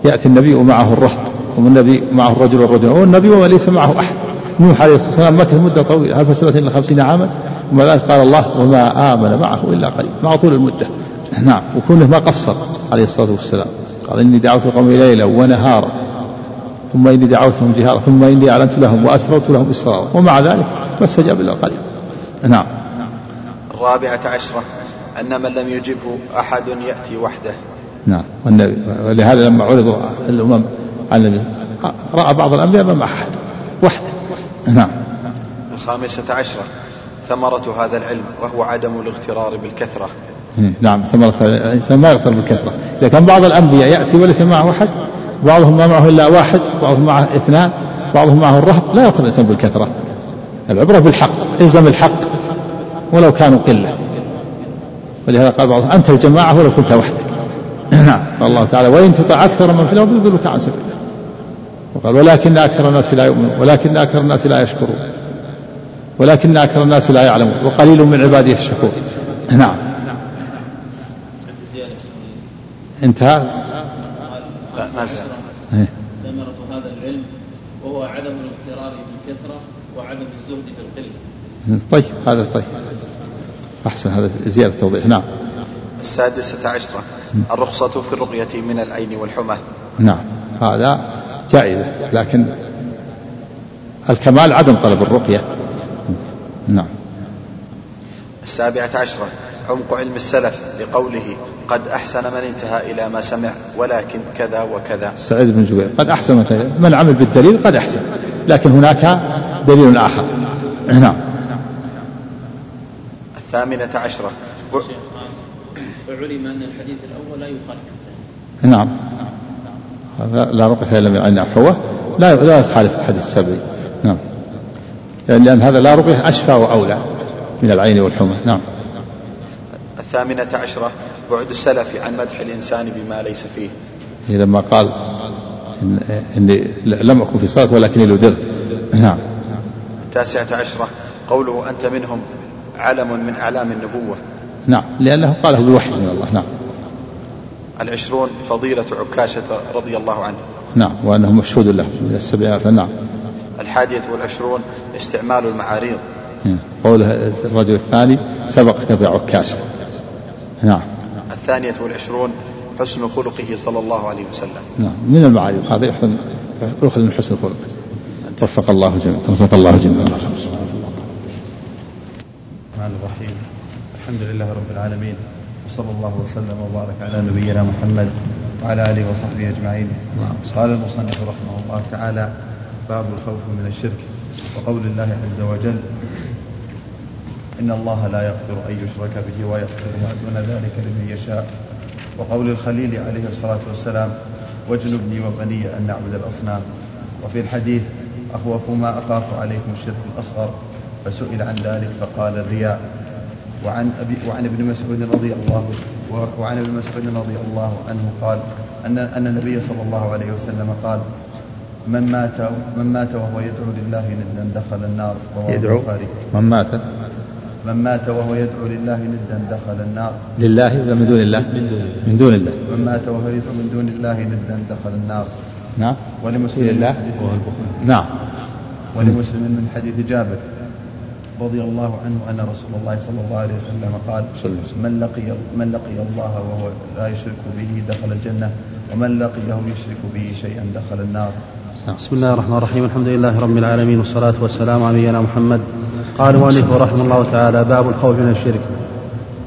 A: يأتي النبي ومعه الرهط والنبي معه الرجل والرجل والنبي وليس معه أحد. نوح عليه الصلاة والسلام مكث مدة طويلة؟ هل فسنة إلا خمسين عاما؟ ومع ذلك قال الله وما آمن معه إلا قليل. مع طول المدة. نعم. وكونه ما قصر عليه الصلاة والسلام. قال إني دعوت قومي ليلا ونهارا. ثم إني دعوتهم جهارا. ثم إني أعلنت لهم وأسررت لهم إسرارا. ومع ذلك ما استجاب إلا قليل. نعم.
B: الرابعة عشرة. أن من لم يجبه أحد يأتي وحده.
A: نعم. والنبي ولهذا لما عرضوا الأمم على النبي رأى بعض الأنبياء ما مع أحد. وحده. نعم.
B: الخامسة عشرة. ثمرة هذا العلم وهو عدم الاغترار بالكثرة.
A: نعم ثمرة الإنسان ما يغتر بالكثرة. إذا كان بعض الأنبياء يأتي وليس معه أحد بعضهم ما معه إلا واحد بعضهم معه اثنان بعضهم معه الرهب لا يغتر الإنسان بالكثرة. العبرة بالحق إلزم الحق ولو كانوا قلة. ولهذا قال بعضهم أنت الجماعة ولو كنت وحدك. نعم. قال الله تعالى وإن تطع أكثر من في الأرض يضلك عن سبيل وقال ولكن أكثر الناس لا يؤمنون ولكن أكثر الناس لا يشكرون. ولكن أكثر الناس لا يعلمون وقليل من عبادي الشكور نعم. انتهى؟
B: لا ما زال.
A: إيه.
C: ثمرة هذا العلم وهو عدم الاغترار بالكثرة وعدم الزهد بالقلة
A: طيب هذا طيب. أحسن هذا زيادة توضيح. نعم.
B: السادسة عشرة. الرخصة في الرقية من العين والحمى.
A: نعم. هذا جائزة لكن الكمال عدم طلب الرقية. نعم.
D: السابعة عشرة. عمق علم السلف لقوله قد أحسن من انتهى إلى ما سمع ولكن كذا وكذا.
A: سعيد بن جبير قد أحسن من عمل بالدليل؟ قد أحسن. لكن هناك دليل آخر. نعم.
D: الثامنة عشرة.
C: وعلم أن الحديث الأول لا يخالف
A: نعم. لا رقية إلا من عين حوة لا لا يخالف الحديث السبعي نعم. لأن هذا لا رقية أشفى وأولى من العين والحمى. نعم.
D: الثامنة عشرة بعد السلف عن مدح الإنسان بما ليس فيه.
A: لما قال إن إني لم أكن في صلاة ولكني لدغت نعم.
D: التاسعة عشرة قوله أنت منهم علم من أعلام النبوة.
A: نعم. لأنه قاله بوحي من الله. نعم.
D: العشرون فضيلة عكاشة رضي الله عنه.
A: نعم. وأنه مشهود له من السبعينات نعم.
D: الحادية والعشرون استعمال المعاريض.
A: نعم. قوله الرجل الثاني سبقك بعكاشة نعم.
D: الثانية والعشرون حسن خلقه صلى الله عليه وسلم.
A: نعم. من المعاريض هذا يحسن يؤخذ من حسن الخلق وفق الله جميعا. وفق الله جميعا.
B: الرحمن الرحيم. الحمد لله رب العالمين. وصلى الله وسلم وبارك على نبينا محمد وعلى آله وصحبه أجمعين. قال المصنف رحمه الله تعالى باب الخوف من الشرك وقول الله عز وجل إن الله لا يغفر أن يشرك به ويغفر ما دون ذلك لمن يشاء. وقول الخليل عليه الصلاة والسلام واجنبني وبني أن نعبد الأصنام. وفي الحديث أخوف ما أخاف عليكم الشرك الأصغر فسئل عن ذلك فقال الرياء. وعن أبي وعن ابن مسعود رضي الله وعن ابن مسعود رضي الله عنه قال أن أن النبي صلى الله عليه وسلم قال من مات من مات وهو يدعو لله ندا دخل النار رواه
A: يدعو؟
B: البخاري.
A: من مات؟
B: من مات وهو يدعو لله ندا دخل النار.
A: لله ولا من دون الله؟ من دون الله.
B: من مات وهو يدعو من دون الله ندا دخل النار.
A: نعم.
B: ولمسلم
A: لله
B: من حديث-
A: نعم.
B: ولمسلم من حديث جابر رضي الله عنه أن رسول الله صلى الله عليه وسلم قال
A: صلى الله عليه وسلم.
B: من لقي من لقي الله وهو لا يشرك به دخل الجنة ومن لقيه يشرك به شيئا دخل النار.
E: بسم الله الرحمن الرحيم. الحمد لله رب العالمين والصلاة والسلام على نبينا محمد. قال المؤلف رحمه الله تعالى باب الخوف من الشرك.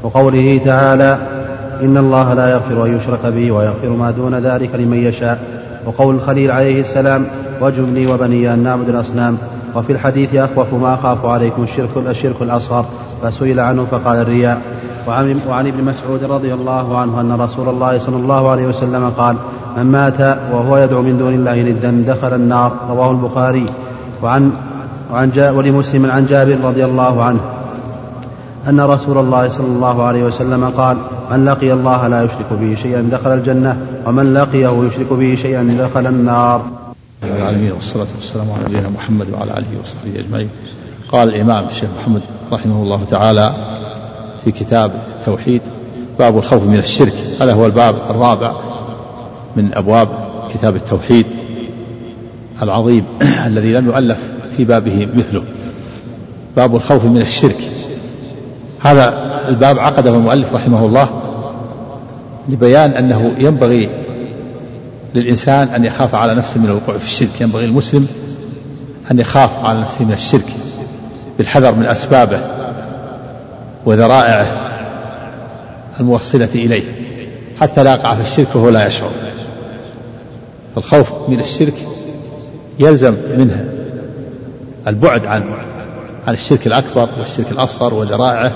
E: وقوله تعالى إن الله لا يغفر أن يشرك به ويغفر ما دون ذلك لمن يشاء. وقول الخليل عليه السلام واجبني وبني أن نعبد الأصنام. وفي الحديث أخوف ما أخاف عليكم الشرك الشرك الأصغر. فسئل عنه فقال الرياء. وعن, وعن ابن مسعود رضي الله عنه أن رسول الله صلى الله عليه وسلم قال من مات وهو يدعو من دون الله ندا دخل النار. رواه البخاري. وعن وعن ولمسلم عن جابر رضي الله عنه أن رسول الله صلى الله عليه وسلم قال من لقي الله لا يشرك به شيئا دخل الجنة ومن لقيه يشرك به شيئا دخل النار.
A: العالمين والصلاة والسلام على نبينا محمد وعلى آله وصحبه أجمعين. قال الإمام الشيخ محمد رحمه الله تعالى في كتاب التوحيد باب الخوف من الشرك. هذا هو الباب الرابع من أبواب كتاب التوحيد العظيم الذي لم يؤلف في بابه مثله. باب الخوف من الشرك. هذا الباب عقده المؤلف رحمه الله لبيان أنه ينبغي للإنسان أن يخاف على نفسه من الوقوع في الشرك. ينبغي المسلم أن يخاف على نفسه من الشرك بالحذر من أسبابه وذرائعه الموصلة إليه. حتى لا يقع في الشرك وهو لا يشعر. فالخوف من الشرك يلزم منه البعد عن عن الشرك الأكبر والشرك الأصغر وذرائعه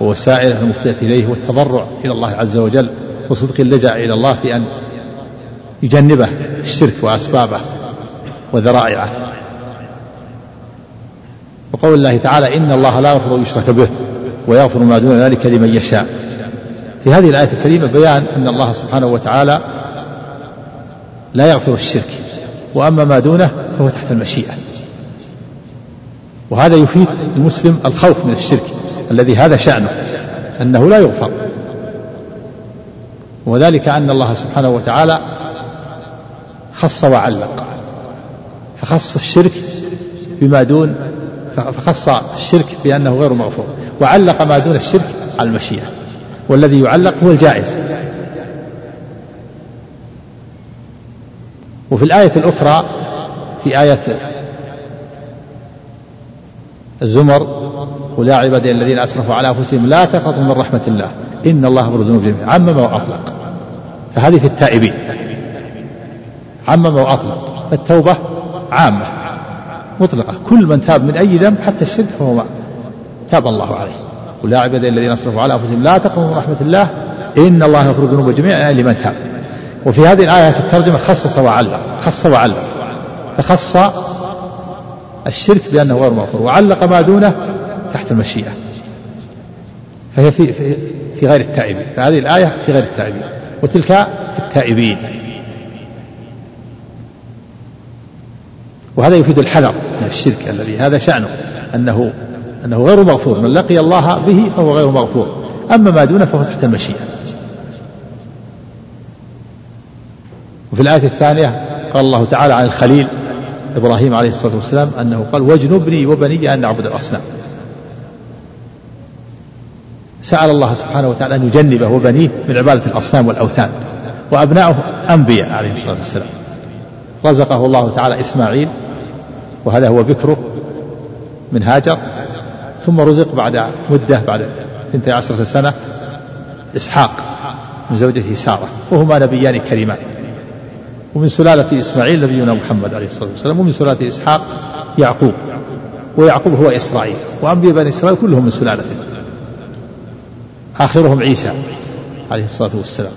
A: ووسائله المفضية إليه والتضرع إلى الله عز وجل وصدق اللجأ إلى الله في أن يجنبه الشرك وأسبابه وذرائعه. وقول الله تعالى إن الله لا يغفر يشرك به ويغفر ما دون ذلك لمن يشاء. في هذه الآية الكريمة بيان أن الله سبحانه وتعالى لا يغفر الشرك وأما ما دونه فهو تحت المشيئة. وهذا يفيد المسلم الخوف من الشرك الذي هذا شأنه أنه لا يغفر. وذلك أن الله سبحانه وتعالى خص وعلق. فخص الشرك بما دون فخص الشرك بأنه غير مغفور. وعلق ما دون الشرك على المشيئة. والذي يعلق هو الجائز. وفي الآية الأخرى في آية الزمر قل يا عبادي الذين أسرفوا على أنفسهم لا تقنطوا من رحمة الله. إن الله يغفر الذنوب جميعا. عمم واطلق فهذه في التائبين. عمم وأطلق. فالتوبه عامة مطلقة. كل من تاب من أي ذنب حتى الشرك فهو تاب الله عليه. قل يا عبادي الذين أسرفوا على أنفسهم لا تقنطوا من رحمة الله إن الله يغفر الذنوب جميعا لمن تاب. وفي هذه الايه الترجمة خصص وعلق خص وعلق. فخص الشرك بأنه غير مغفور وعلق ما دونه تحت المشيئة. فهي في, في, في غير التائبين. فهذه الآية في غير التائبين. وتلك في التائبين. وهذا يفيد الحذر من الشرك الذي هذا شأنه أنه أنه غير مغفور من لقي الله به فهو غير مغفور. أما ما دونه فهو تحت المشيئة. وفي الآية الثانية قال الله تعالى عن الخليل إبراهيم عليه الصلاة والسلام أنه قال واجنبني وبني أن نعبد الأصنام. سأل الله سبحانه وتعالى أن يجنبه وبنيه من عبادة الأصنام والأوثان وأبناؤه أنبياء عليه الصلاة والسلام. رزقه الله تعالى إسماعيل وهذا هو بكره من هاجر ثم رزق بعد مدة بعد اثنتي عشرة سنة إسحاق من زوجته سارة وهما نبيان كريمان. ومن سلالة إسماعيل نبينا محمد عليه الصلاة والسلام ومن سلالة إسحاق يعقوب ويعقوب هو إسرائيل وأنبياء بني إسرائيل كلهم من سلالته آخرهم عيسى عليه الصلاة والسلام.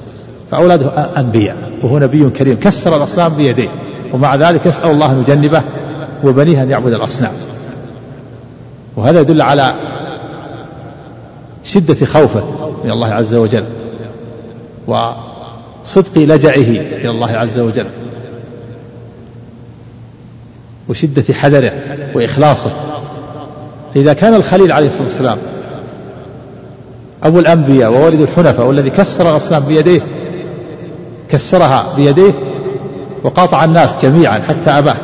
A: فأولاده أنبياء وهو نبي كريم كسر الأصنام بيديه. ومع ذلك يسأل الله أن يجنبه وبنيه أن يعبد الأصنام. وهذا يدل على شدة خوفه من الله عز وجل وصدق لجأه إلى الله عز وجل وشدة حذره وإخلاصه. إذا كان الخليل عليه الصلاة والسلام أبو الأنبياء ووالد الحنفاء والذي كسر الأصنام بيديه كسرها بيديه وقاطع الناس جميعا حتى أباه.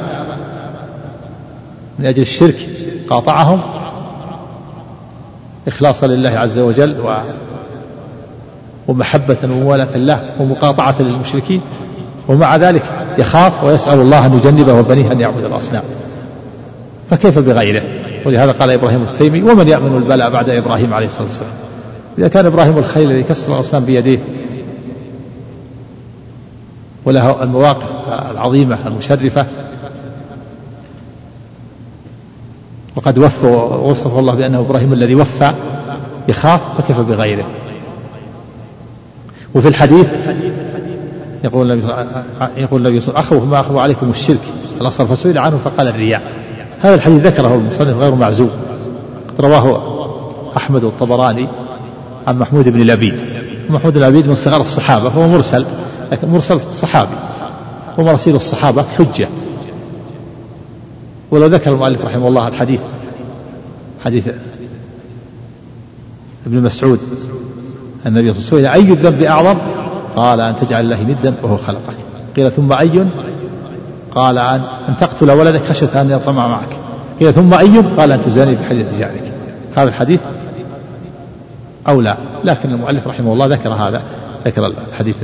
A: من أجل الشرك قاطعهم. إخلاصا لله عز وجل و ومحبة وموالاة له ومقاطعة للمشركين. ومع ذلك يخاف ويسأل الله أن يجنبه وبنيه أن يعبد الأصنام. فكيف بغيره؟ ولهذا قال إبراهيم التيمي ومن يأمن البلاء بعد إبراهيم عليه الصلاة والسلام؟ إذا كان إبراهيم الخيل الذي كسر الأصنام بيديه وله المواقف العظيمة المشرفة. وقد وفى وصف الله بأنه إبراهيم الذي وفى يخاف فكيف بغيره. وفي الحديث يقول النبي يقول النبي أخوف ما أخوف عليكم الشرك. الأصغر فسئل عنه فقال الرياء. هذا الحديث ذكره المصنف غير معزوم رواه أحمد والطبراني عن محمود بن لبيد. محمود بن لبيد من صغار الصحابة فهو مرسل لكن مرسل صحابي ومراسيل الصحابة حجة. ولو ذكر المؤلف رحمه الله الحديث حديث ابن مسعود النبي صلى الله عليه وسلم أي الذنب أعظم؟ قال أن تجعل الله ندا وهو خلقك. قيل ثم أي؟ قال أن أن تقتل ولدك خشية أن يطمع معك. قيل ثم أي؟ قال أن تزاني بحديث جارك هذا الحديث أو لا. لكن المؤلف رحمه الله ذكر هذا ذكر الحديث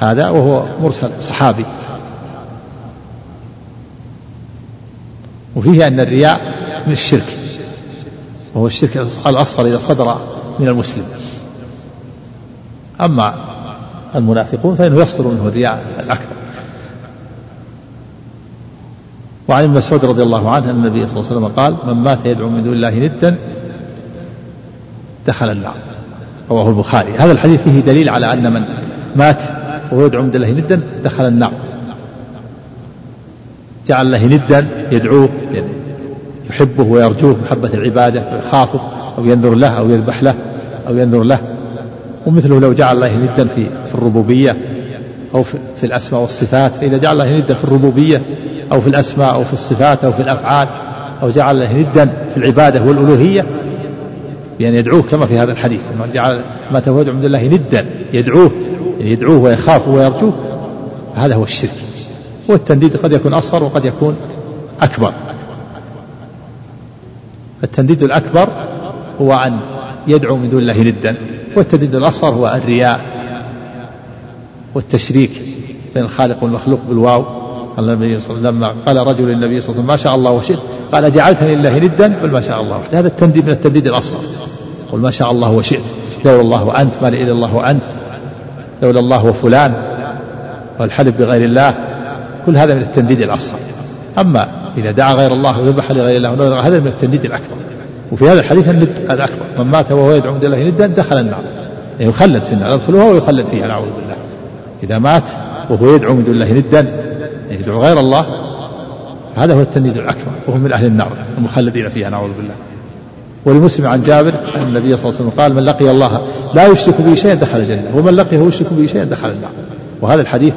A: هذا وهو مرسل صحابي. وفيه أن الرياء من الشرك وهو الشرك الأصغر إذا صدر من المسلم. أما المنافقون فإنه يصدر منه الرياء الأكبر. وعن ابن مسعود رضي الله عنه أن النبي صلى الله عليه وسلم قال من مات يدعو من دون الله ندا دخل النار. رواه البخاري. هذا الحديث فيه دليل على أن من مات وهو يدعو من الله ندا دخل النار. جعل الله ندا يدعوه يحبه ويرجوه محبة العبادة ويخافه أو ينذر له أو يذبح له أو ينذر له. ومثله لو جعل الله ندا في في الربوبية أو في, في الأسماء والصفات. فإذا جعل الله ندا في الربوبية أو في الأسماء أو في الصفات أو في الأفعال أو جعل الله ندا في العبادة والألوهية بأن يدعوه كما في هذا الحديث. من جعل ما توهد عند الله ندا يدعوه يعني يدعوه ويخافه ويرجوه هذا هو الشرك. والتنديد قد يكون أصغر وقد يكون أكبر. التنديد الأكبر هو أن يدعو من دون الله ندا والتنديد الأصغر هو الرياء والتشريك بين الخالق والمخلوق بالواو. قال النبي صلى الله عليه وسلم قال رجل للنبي صلى الله عليه وسلم ما شاء الله وشئت. قال جعلتني لله ندا قل ما شاء الله وحده هذا التنديد من التنديد الأصغر. قل ما شاء الله وشئت. لولا الله وأنت. ما الا الله وأنت. لولا الله وفلان. والحلف بغير الله. كل هذا من التنديد الأصغر. أما إذا دعا غير الله وذبح لغير الله هذا من التنديد الأكبر. وفي هذا الحديث الند الأكبر. من مات وهو يدعو من الله ندا دخل النار. يعني يخلد في النار يدخلها ويخلد فيها نعوذ بالله. إذا مات وهو يدعو من دون الله ندا يدعو غير الله هذا هو التنديد الأكبر وهم من أهل النار المخلدين فيها نعوذ بالله. ولمسلم عن جابر أن النبي صلى الله عليه وسلم قال من لقي الله لا يشرك به شيئا دخل الجنة ومن لقيه يشرك به شيئا دخل النار. وهذا الحديث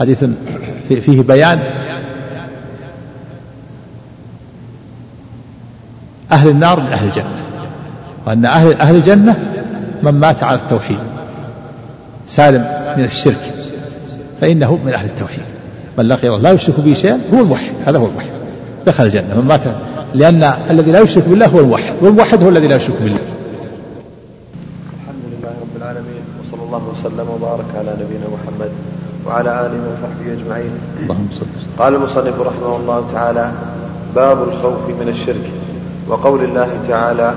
A: حديث فيه بيان أهل النار من أهل الجنة وأن أهل أهل الجنة من مات على التوحيد سالم من الشرك فإنه من أهل التوحيد. من لقي الله لا يشرك به شيئا هو الموحد. هذا هو الموحد. دخل الجنة. من مات لأن الذي لا يشرك بالله هو الموحد. والموحد هو الذي لا يشرك بالله.
B: الحمد لله رب العالمين وصلى الله وسلم وبارك على نبينا محمد وعلى آله وصحبه أجمعين.
A: اللهم صل
B: قال المصنف رحمه الله تعالى باب الخوف من الشرك. وقول الله تعالى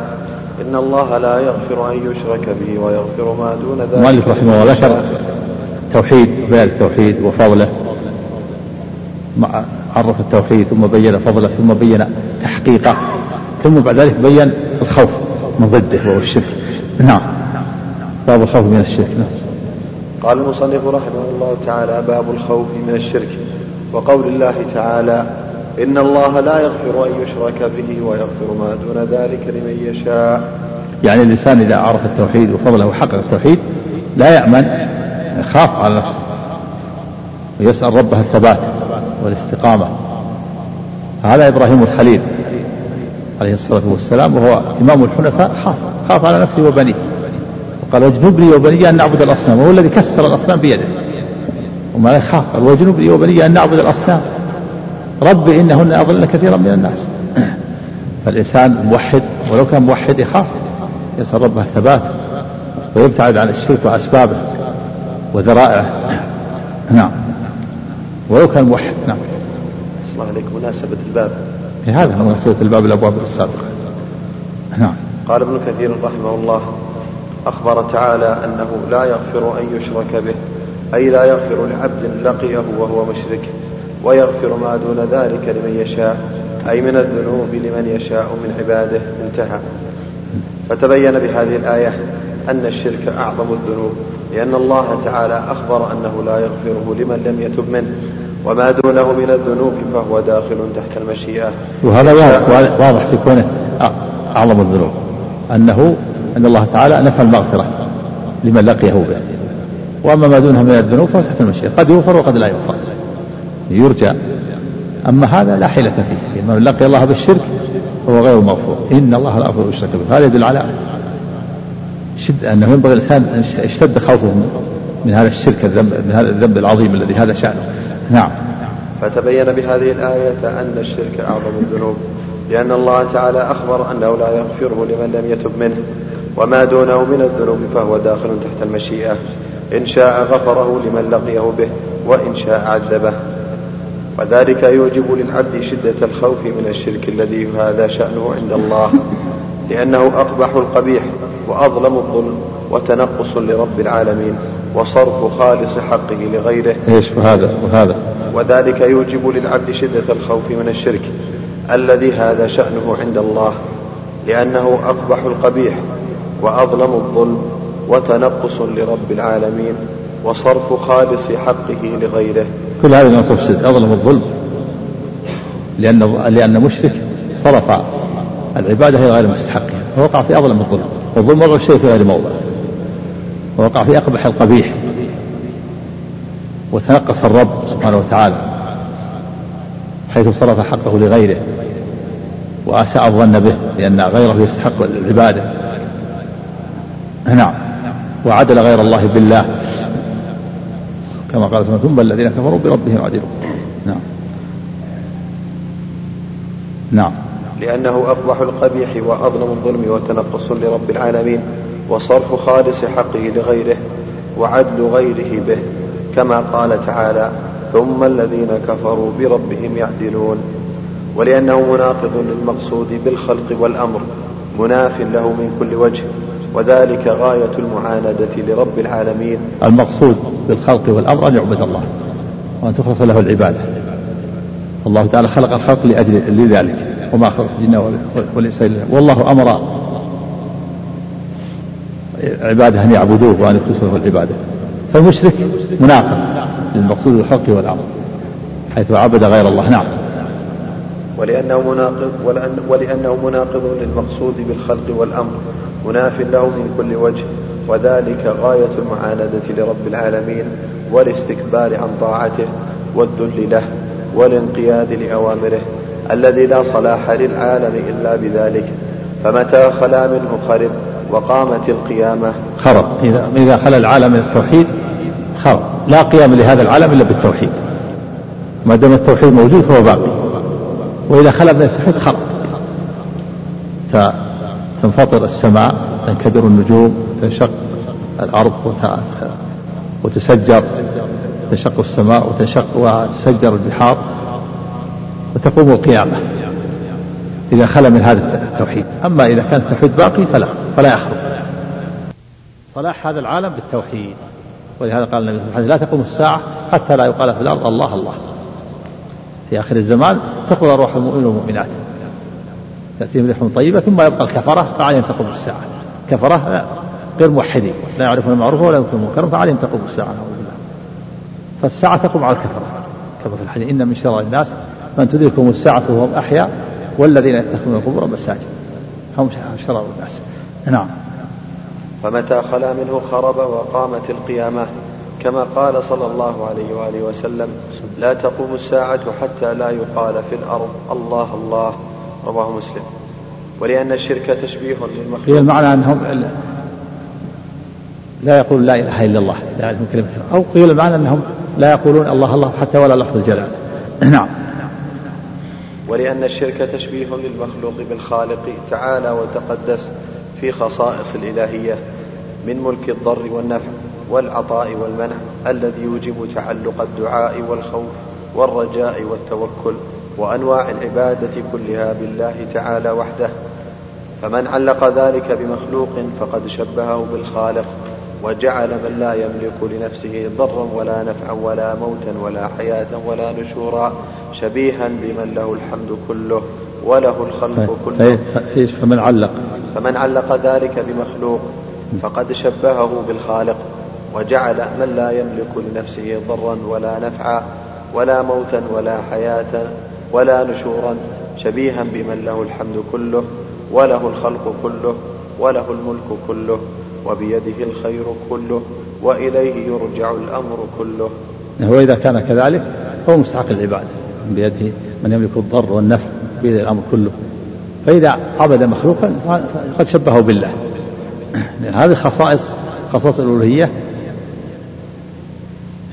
B: إن الله لا يغفر أن يشرك به ويغفر ما دون ذلك
A: المؤلف رحمه الله ذكر التوحيد بيان التوحيد وفضله. عرف التوحيد ثم بين فضله ثم بين تحقيقه ثم بعد ذلك بين الخوف من ضده وهو الشرك. نعم. باب الخوف من الشرك. نعم.
B: قال المصنف رحمه الله تعالى باب الخوف من الشرك. وقول الله تعالى إن الله لا يغفر أن يشرك به ويغفر ما دون ذلك لمن يشاء.
A: يعني الإنسان إذا عرف التوحيد وفضله وحقق التوحيد لا يأمن يخاف على نفسه ويسأل ربه الثبات. والاستقامة. هذا إبراهيم الخليل عليه الصلاة والسلام وهو إمام الحنفاء خاف خاف على نفسه وبنيه. وقال واجنبني وبني أن نعبد الأصنام. وهو الذي كسر الأصنام بيده. وما يخاف قال واجنبني وبني أن نعبد الأصنام. رب إنهن أضلن كثيرا من الناس. فالإنسان موحد ولو كان موحد يخاف يسأل ربه الثبات ويبتعد عن الشرك وأسبابه وذرائعه. نعم. ولو كان موحد. نعم.
B: الله عليك مناسبة الباب.
A: هذا مناسبة الباب الأبواب السابقة نعم.
B: قال ابن كثير رحمه الله أخبر تعالى أنه لا يغفر أن يشرك به أي لا يغفر لعبد لقيه وهو مشرك ويغفر ما دون ذلك لمن يشاء أي من الذنوب لمن يشاء من عباده. انتهى. فتبين بهذه الآية أن الشرك أعظم الذنوب لأن الله تعالى أخبر أنه لا يغفره لمن لم يتب منه. وما دونه من الذنوب فهو داخل تحت المشيئة.
A: وهذا واضح, واضح في كونه أعظم الذنوب. أنه أن الله تعالى نفى المغفرة لمن لقيه به. وأما ما دونها من الذنوب فهو تحت المشيئة. قد يغفر وقد لا يغفر. يرجى. أما هذا لا حيلة فيه. من لقي الله بالشرك فهو غير مغفور. إن الله لا يغفر الشرك به. هذا يدل على شد أنه ينبغي الإنسان أن يشتد خوفه من هذا الشرك الذنب من هذا الذنب العظيم الذي هذا شأنه. نعم.
B: فتبين بهذه الآية أن الشرك أعظم الذنوب لأن الله تعالى أخبر أنه لا يغفره لمن لم يتب منه وما دونه من الذنوب فهو داخل تحت المشيئة إن شاء غفره لمن لقيه به وإن شاء عذبه. وذلك يوجب للعبد شدة الخوف من الشرك الذي هذا شأنه عند الله لأنه أقبح القبيح وأظلم الظلم وتنقص لرب العالمين. وصرف خالص حقه لغيره.
A: إيش وهذا؟ وهذا.
B: وذلك يوجب للعبد شدة الخوف من الشرك. الذي هذا شأنه عند الله لأنه أقبح القبيح وأظلم الظلم وتنقص لرب العالمين وصرف خالص حقه لغيره.
A: كل هذا ما تفسد أظلم الظلم. لأن لأن مشرك صرف العبادة إلى غير مستحقها. فوقع في أظلم الظلم. والظلم وضع الشيء في غير موضع. ووقع في أقبح القبيح. وتنقص الرب سبحانه وتعالى حيث صرف حقه لغيره وأساء الظن به لأن غيره يستحق العبادة. نعم. وعدل غير الله بالله. كما قال سبحانه ثم الذين كفروا بربهم يعدلون نعم. نعم.
B: لأنه أقبح القبيح وأظلم الظلم وتنقص لرب العالمين. وصرف خالص حقه لغيره وعدل غيره به كما قال تعالى ثم الذين كفروا بربهم يعدلون ولأنه مناقض للمقصود بالخلق والأمر مناف له من كل وجه وذلك غاية المعاندة لرب العالمين.
A: المقصود بالخلق والأمر أن يعبد الله وأن تخلص له العبادة. الله تعالى خلق الخلق لأجل لذلك وما خلق الجن والإنس والله أمر عبادة أن يعبدوه وأن يخلصوا له العبادة. فالمشرك مناقض للمقصود بالخلق والأمر حيث عبد غير الله. نعم.
B: ولأنه مناقض ولأنه مناقض للمقصود بالخلق والأمر مناف له من كل وجه. وذلك غاية المعاندة لرب العالمين والاستكبار عن طاعته والذل له والانقياد لأوامره الذي لا صلاح للعالم إلا بذلك. فمتى خلا منه خرب؟ وقامت القيامة.
A: خرب. إذا إذا خلا العالم التوحيد خرب. لا قيام لهذا العالم إلا بالتوحيد. ما دام التوحيد موجود فهو باقي. وإذا خلا من التوحيد خرب. تنفطر السماء تنكدر النجوم تنشق الأرض وتسجر. تنشق السماء وتنشق وتسجر البحار. وتقوم القيامة. إذا خلا من هذا التوحيد. أما إذا كان التوحيد باقي فلا فلا يخرج صلاح هذا العالم بالتوحيد. ولهذا قال النبي صلى الله عليه وسلم لا تقوم الساعة حتى لا يقال في الأرض الله الله. في آخر الزمان تقول أرواح المؤمنين والمؤمنات. تأتيهم ريح طيبة ثم يبقى الكفرة فعليهم تقوم الساعة. كفرة غير موحدين. لا يعرفون المعروف ولا ينكرون المنكر فعليهم تقوم الساعة. فالساعة تقوم على الكفرة. كما في الحديث إن من شر الناس من تدركهم الساعة وهم أحياء والذين يتخذون القبور مساجد. هم شرار الناس نعم.
B: فمتى خلا منه خرب وقامت القيامة؟ كما قال صلى الله عليه وآله وسلم لا تقوم الساعة حتى لا يقال في الأرض الله الله. رواه مسلم. ولأن الشرك تشبيه للمخلوق.
A: هي المعنى أنهم لا يقول لا إله إلا الله لا كلمة أو قيل المعنى أنهم لا يقولون الله الله حتى ولا لفظ الجلال. نعم.
B: ولأن الشرك تشبيه للمخلوق بالخالق تعالى وتقدس في خصائص الإلهية من ملك الضر والنفع والعطاء والمنع الذي يوجب تعلق الدعاء والخوف والرجاء والتوكل وأنواع العبادة كلها بالله تعالى وحده. فمن علق ذلك بمخلوق فقد شبهه بالخالق وجعل من لا يملك لنفسه ضرا ولا نفعا ولا موتا ولا حياة ولا نشورا. شبيها بمن له الحمد كله وله الخلق كله.
A: فمن علق.
B: فمن علق ذلك بمخلوق فقد شبهه بالخالق وجعل من لا يملك لنفسه ضرا ولا نفعا ولا موتا ولا حياة ولا نشورا شبيها بمن له الحمد كله وله الخلق كله وله الملك كله وبيده الخير كله وإليه يرجع الأمر كله.
A: وإذا كان كذلك فهو مستحق العبادة. بيده من يملك الضر والنفع بيده الأمر كله. فإذا عبد مخلوقا فقد شبهه بالله. هذه خصائص خصائص الألوهية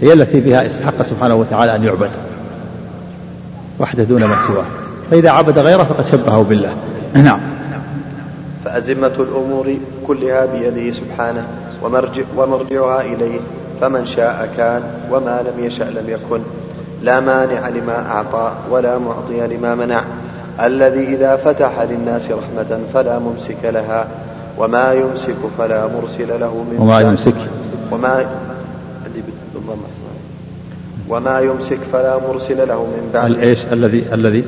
A: هي التي بها استحق سبحانه وتعالى أن يعبد. وحده دون ما سواه. فإذا عبد غيره فقد شبهه بالله. نعم.
B: فأزمة الأمور كلها بيده سبحانه ومرجع ومرجعها إليه. فمن شاء كان وما لم يشأ لم يكن. لا مانع لما أعطى ولا معطي لما منع. الذي إذا فتح للناس رحمة فلا ممسك لها وما يمسك فلا مرسل له من
A: وما يمسك.
B: وما وما يمسك فلا مرسل له من بعد.
A: إيش الذي الذي؟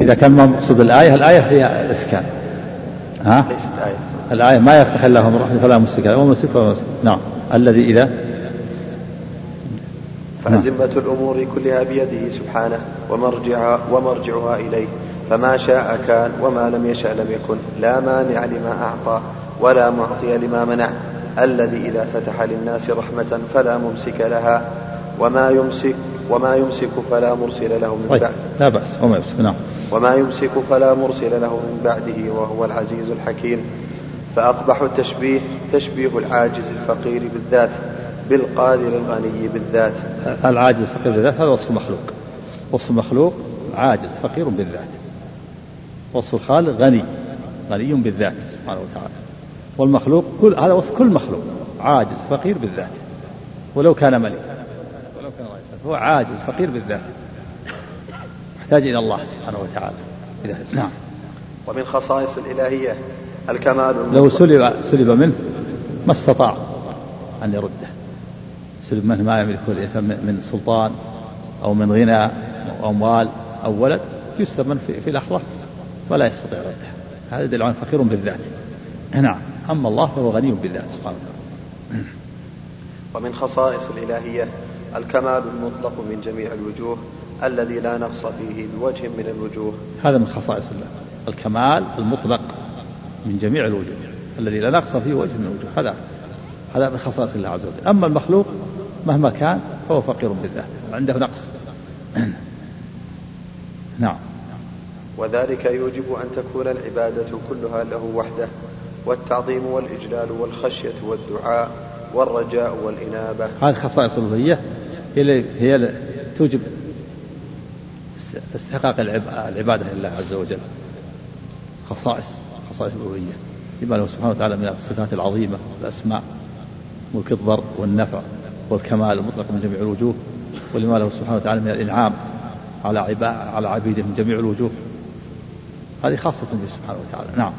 A: إذا كان مقصود الآية الآية هي الإسكان. ها؟ ليست إيه الآية ما يفتح الله رحمه فلا ممسك له. وممسك فلا ممسك نعم. الذي إذا
B: فأزمة الأمور كلها بيده سبحانه ومرجعها, ومرجعها إليه. فما شاء كان وما لم يشأ لم يكن. لا مانع لما أعطى ولا معطي لما منع. الذي إذا فتح للناس رحمة فلا ممسك لها وما يمسك وما يمسك فلا مرسل له من
A: طيب.
B: بعد.
A: لا بأس وما يمسك نعم.
B: وما يمسك فلا مرسل له من بعده وهو العزيز الحكيم. فأقبح التشبيه تشبيه العاجز الفقير بالذات. بالقادر الغني بالذات.
A: العاجز الفقير بالذات هذا وصف المخلوق. وصف المخلوق عاجز فقير بالذات. وصف الخالق غني غني بالذات سبحانه وتعالى. والمخلوق كل هذا وصف كل مخلوق عاجز فقير بالذات. ولو كان ملكا ولو كان رئيسا هو عاجز فقير بالذات. محتاج إلى الله سبحانه وتعالى. إذا نعم.
B: ومن خصائص الإلهية الكمال
A: لو سلب سلب منه ما استطاع أن يرده. سلب منه ما يملكه الإنسان من سلطان أو من غنى أو أموال أو ولد يسلب في, في لحظة ولا يستطيع رده. هذا يدل على فقير بالذات. نعم. أما الله فهو غني بالذات سبحانه وتعالى.
B: ومن خصائص الإلهية الكمال المطلق من جميع الوجوه الذي لا نقص فيه بوجه من الوجوه.
A: هذا من خصائص الله. الكمال المطلق من جميع الوجوه الذي لا نقص فيه وجه من الوجوه. هذا هذا من خصائص الله عز وجل. أما المخلوق مهما كان فهو فقير بالذات عنده نقص. نعم.
B: وذلك يوجب أن تكون العبادة كلها له وحده والتعظيم والإجلال والخشية والدعاء والرجاء والإنابة.
A: هذه خصائص الألوهية هي هي توجب استحقاق العبادة لله عز وجل. خصائص خصائص الألوهية لما له سبحانه وتعالى من الصفات العظيمة والأسماء ملك الضر والنفع. والكمال المطلق من جميع الوجوه ولما له سبحانه وتعالى من الإنعام على على عبيده من جميع الوجوه. هذه خاصة به سبحانه وتعالى. نعم.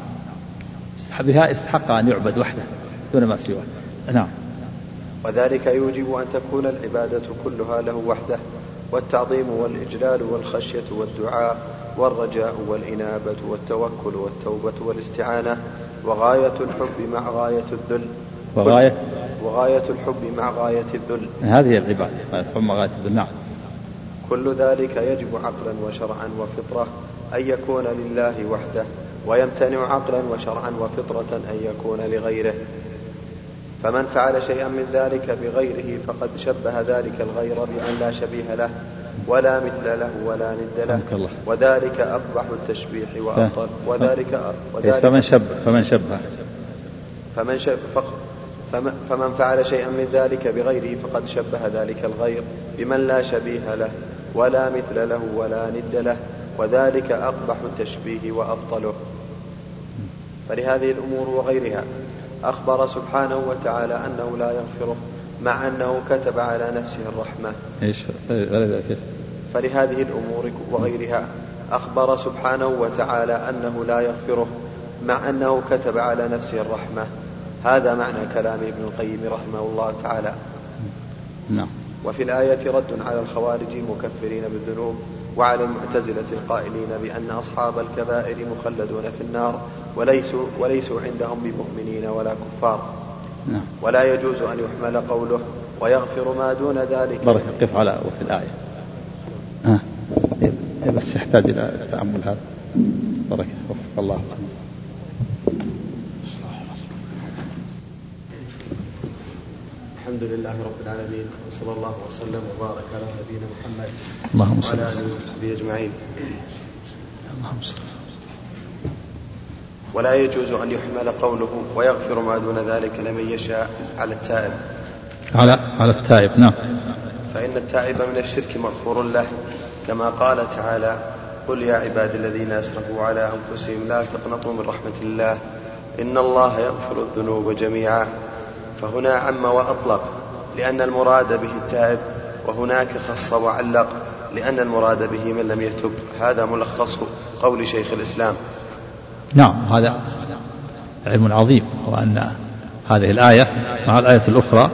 A: بها استحق أن يعبد وحده دون ما سواه. نعم.
B: وذلك يوجب أن تكون العبادة كلها له وحده والتعظيم والإجلال والخشية والدعاء والرجاء والإنابة والتوكل والتوبة والاستعانة وغاية الحب مع غاية الذل.
A: وغاية
B: وغاية الحب مع غاية الذل.
A: هذه العبادة الحب مع غاية الذل نعم.
B: كل ذلك يجب عقلا وشرعا وفطرة أن يكون لله وحده ويمتنع عقلا وشرعا وفطرة أن يكون لغيره. فمن فعل شيئا من ذلك بغيره فقد شبه ذلك الغير بمن لا شبيه له ولا مثل له ولا ند له. وذلك أقبح التشبيح وأبطل. وذلك
A: وذلك فمن شبه فمن شبه.
B: فمن شبه فمن فعل شيئا من ذلك بغيره فقد شبه ذلك الغير بمن لا شبيه له ولا مثل له ولا ند له وذلك أقبح التشبيه وأبطله. فلهذه الأمور وغيرها أخبر سبحانه وتعالى أنه لا يغفره مع أنه كتب على نفسه الرحمة.
A: إيش؟
B: فلهذه الأمور وغيرها أخبر سبحانه وتعالى أنه لا يغفره مع أنه كتب على نفسه الرحمة. هذا معنى كلام ابن القيم رحمه الله تعالى.
A: نعم.
B: وفي الآية رد على الخوارج المكفرين بالذنوب وعلى المعتزلة القائلين بأن أصحاب الكبائر مخلدون في النار وليسوا, وليسوا عندهم بمؤمنين ولا كفار.
A: نعم.
B: ولا يجوز أن يحمل قوله ويغفر ما دون ذلك.
A: بارك قف على وفي الآية. ها. آه. بس يحتاج إلى تأمل هذا. بارك وفق الله
B: لله رب العالمين وصلى الله وسلم وبارك على نبينا محمد
A: اللهم صل
B: وعلى آله وصحبه أجمعين.
A: اللهم صل.
B: ولا يجوز أن يحمل قوله ويغفر ما دون ذلك لمن يشاء على التائب.
A: على على التائب نعم.
B: فإن التائب من الشرك مغفور له كما قال تعالى قل يا عباد الذين أسرفوا على أنفسهم لا تقنطوا من رحمة الله إن الله يغفر الذنوب جميعا. فهنا عم وأطلق لأن المراد به التائب وهناك خص وعلق لأن المراد به من لم يتب. هذا ملخص قول شيخ الإسلام.
A: نعم هذا علم عظيم وأن هذه الآية مع الآية الأخرى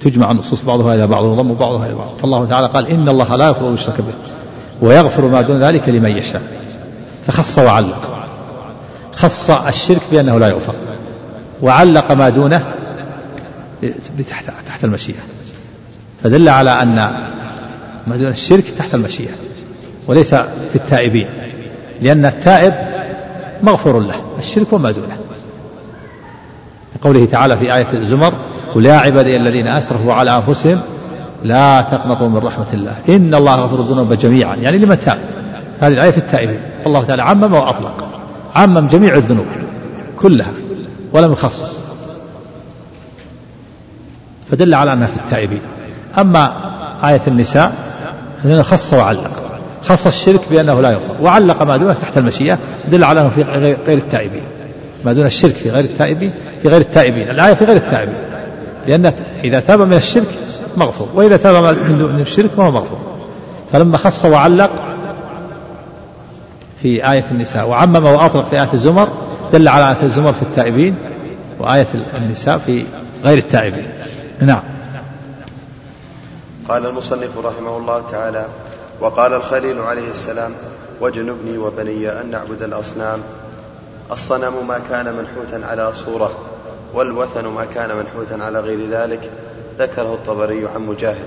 A: تجمع النصوص بعضها إلى بعض وضم بعضها إلى بعض. فالله تعالى قال إن الله لا يغفر يشرك به ويغفر ما دون ذلك لمن يشاء. فخص وعلق. خص الشرك بأنه لا يغفر. وعلق ما دونه تحت تحت المشيئة. فدل على أن ما دون الشرك تحت المشيئة وليس في التائبين لأن التائب مغفور له الشرك وما دونه. قوله تعالى في آية الزمر قل يا عبادي الذين أسرفوا على أنفسهم لا تقنطوا من رحمة الله. إن الله غفر الذنوب جميعا. يعني لمن تاب؟ هذه الآية في التائبين. الله تعالى عمم وأطلق. عمم جميع الذنوب كلها. ولم يخصص فدل على أنها في التائبين. أما آية النساء فإنه خص وعلق. خص الشرك بأنه لا يغفر وعلق ما دونه تحت المشيئة دل على أنه في غير التائبين. ما دون الشرك في غير التائبين في غير التائبين. الآية في غير التائبين. لأن إذا تاب من الشرك مغفور وإذا تاب من الشرك فهو مغفور. فلما خص وعلق في آية النساء وعمم وأطلق في آية الزمر دل على آية الزمر في التائبين وآية النساء في غير التائبين. نعم.
B: قال المصنف رحمه الله تعالى وقال الخليل عليه السلام واجنبني وبني أن نعبد الأصنام. الصنم ما كان منحوتا على صورة والوثن ما كان منحوتا على غير ذلك. ذكره الطبري عن مجاهد.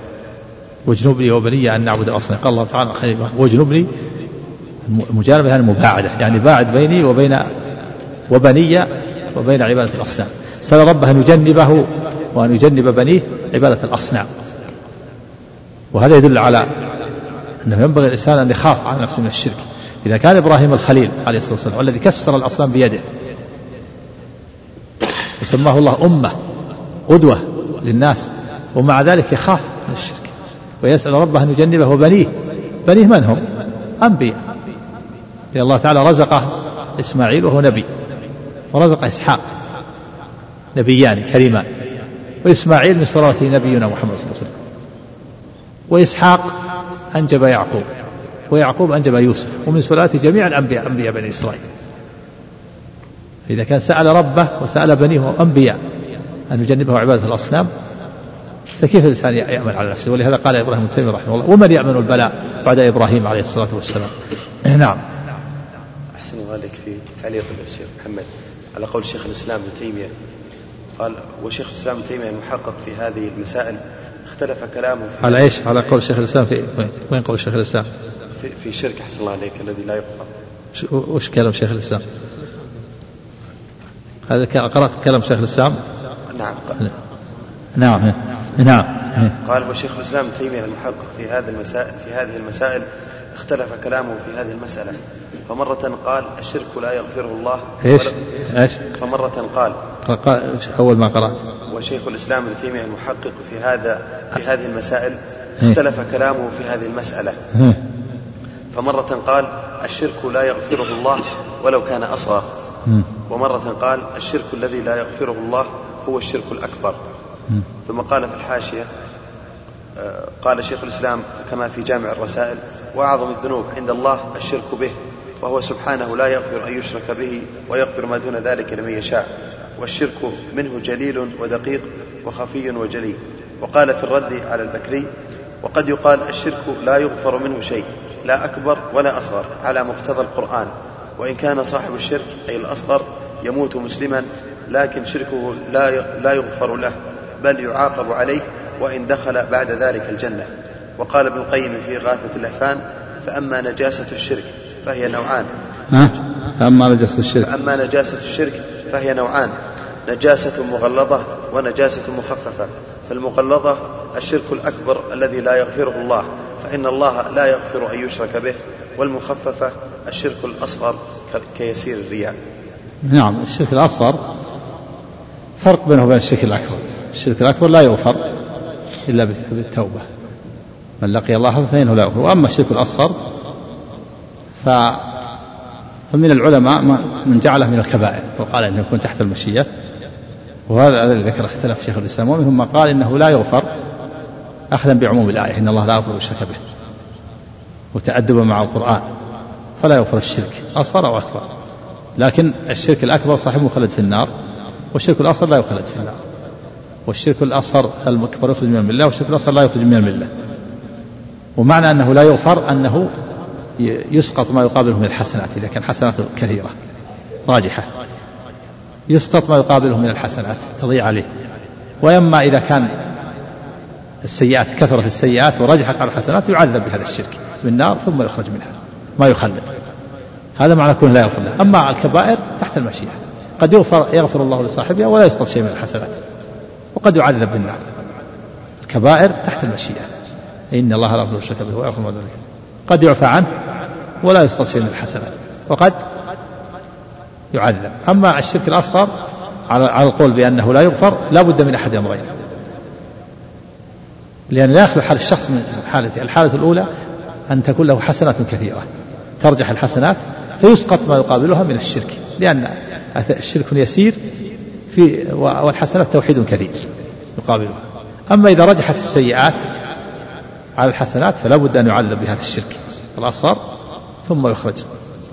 A: واجنبني وبني أن نعبد الأصنام. قال الله تعالى خليل واجنبني المجانبة يعني مباعدة يعني باعد بيني وبين وبني وبين عبادة الأصنام. سأل ربه أن يجنبه وأن يجنب بنيه عبادة الأصنام. وهذا يدل على أنه ينبغي الإنسان أن يخاف على نفسه من الشرك. إذا كان إبراهيم الخليل عليه الصلاة والسلام والذي كسر الأصنام بيده وسماه الله أمة قدوة للناس ومع ذلك يخاف من الشرك. ويسأل ربه أن يجنبه وبنيه. بنيه من هم؟ أنبياء. لأن الله تعالى رزقه إسماعيل وهو نبي. ورزق إسحاق نبيان كريمان. وإسماعيل من سورة نبينا محمد صلى الله عليه وسلم. وإسحاق أنجب يعقوب ويعقوب أنجب يوسف ومن سلالة جميع الأنبياء أنبياء بني إسرائيل. إذا كان سأل ربه وسأل بنيه أنبياء أن يجنبه عبادة الأصنام فكيف الإنسان يأمن على نفسه؟ ولهذا قال إبراهيم التيمي رحمه الله ومن يأمن البلاء بعد إبراهيم عليه الصلاة والسلام؟ نعم.
B: أحسن عليك في تعليق الشيخ محمد. على قول شيخ الإسلام ابن تيمية قال وشيخ الإسلام ابن تيمية المحقق في هذه المسائل اختلف كلامه في
A: على إيش؟ على قول شيخ الإسلام في وين قول شيخ الإسلام؟
B: في, في شرك أحسن الله عليك الذي لا يغفر
A: وش كلام شيخ الإسلام؟ هذا قرأت كلام شيخ الإسلام؟
B: نعم
A: نعم نعم
B: قال وشيخ الإسلام ابن تيمية المحقق في هذه المسائل في هذه المسائل اختلف كلامه في هذه المسألة فمرة قال الشرك لا يغفره الله.
A: إيش؟ إيش؟
B: فمرة قال
A: أول ما قرأت.
B: وشيخ الإسلام ابن تيمية المحقق في هذا في هذه المسائل اختلف كلامه في هذه المسألة. فمرة قال الشرك لا يغفره الله ولو كان أصغر. ومرة قال الشرك الذي لا يغفره الله هو الشرك الأكبر. ثم قال في الحاشية آه، قال شيخ الإسلام كما في جامع الرسائل وأعظم الذنوب عند الله الشرك به. وهو سبحانه لا يغفر أن يشرك به ويغفر ما دون ذلك لمن يشاء. والشرك منه جليل ودقيق وخفي وجلي وقال في الرد على البكري وقد يقال الشرك لا يغفر منه شيء لا أكبر ولا أصغر على مقتضى القرآن. وإن كان صاحب الشرك أي الأصغر يموت مسلما لكن شركه لا لا يغفر له بل يعاقب عليه وإن دخل بعد ذلك الجنة. وقال ابن القيم في غاثة الأحفان فأما نجاسة الشرك فهي نوعان.
A: فأما نجاسة الشرك.
B: فأما نجاسة الشرك فهي نوعان. نجاسة مغلظة ونجاسة مخففة. فالمغلظة الشرك الأكبر الذي لا يغفره الله فإن الله لا يغفر أن يشرك به. والمخففة الشرك الأصغر كيسير الرياء.
A: نعم الشرك الأصغر فرق بينه وبين الشرك الأكبر. الشرك الأكبر لا يغفر إلا بالتوبة. من لقي الله فإنه لا يغفر. وأما الشرك الأصغر ف فمن العلماء من جعله من الكبائر. وقال أنه يكون تحت المشيئه وهذا الذي ذكر اختلاف شيخ الإسلام. ومنهم من قال إنه لا يغفر اخذا بعموم الآية. إن الله لا يغفر الشرك به. وتأدبا مع القرآن. فلا يغفر الشرك. أصغر أو أكبر لكن الشرك الأكبر صاحبه مخلد في النار. والشرك الأصغر لا يخلد في النار. والشرك الأصغر المكبر يخرج من الملة. والشرك الأصغر لا يخرج من الملة. ومعنى أنه لا يغفر أنه يسقط ما يقابله من الحسنات إذا كان حسناته كثيرة راجحة. يسقط ما يقابله من الحسنات تضيع عليه. ويما إذا كان السيئات كثرت السيئات ورجحت على الحسنات يعذب بهذا الشرك بالنار ثم يخرج منها ما يخلد. هذا معنى كونه لا يغفر له. أما الكبائر تحت المشيئة. قد يغفر يغفر الله لصاحبها ولا يسقط شيء من الحسنات وقد يعذب بالنار. الكبائر تحت المشيئة. إن الله لا يغفر الشرك به ويغفر ما ذلك. قد يعفى عنه ولا يسقط شيء من الحسنات وقد يعذب. أما الشرك الأصغر على القول بأنه لا يغفر لا بد من أحد أمرين لأن لا يخلو حال الشخص من حالته. الحالة الأولى أن تكون له حسنات كثيرة. ترجح الحسنات فيسقط ما يقابلها من الشرك لأن الشرك يسير في والحسنات توحيد كثير يقابلها. أما إذا رجحت السيئات على الحسنات فلا بد أن يعذب بهذا الشرك الأصغر ثم يخرج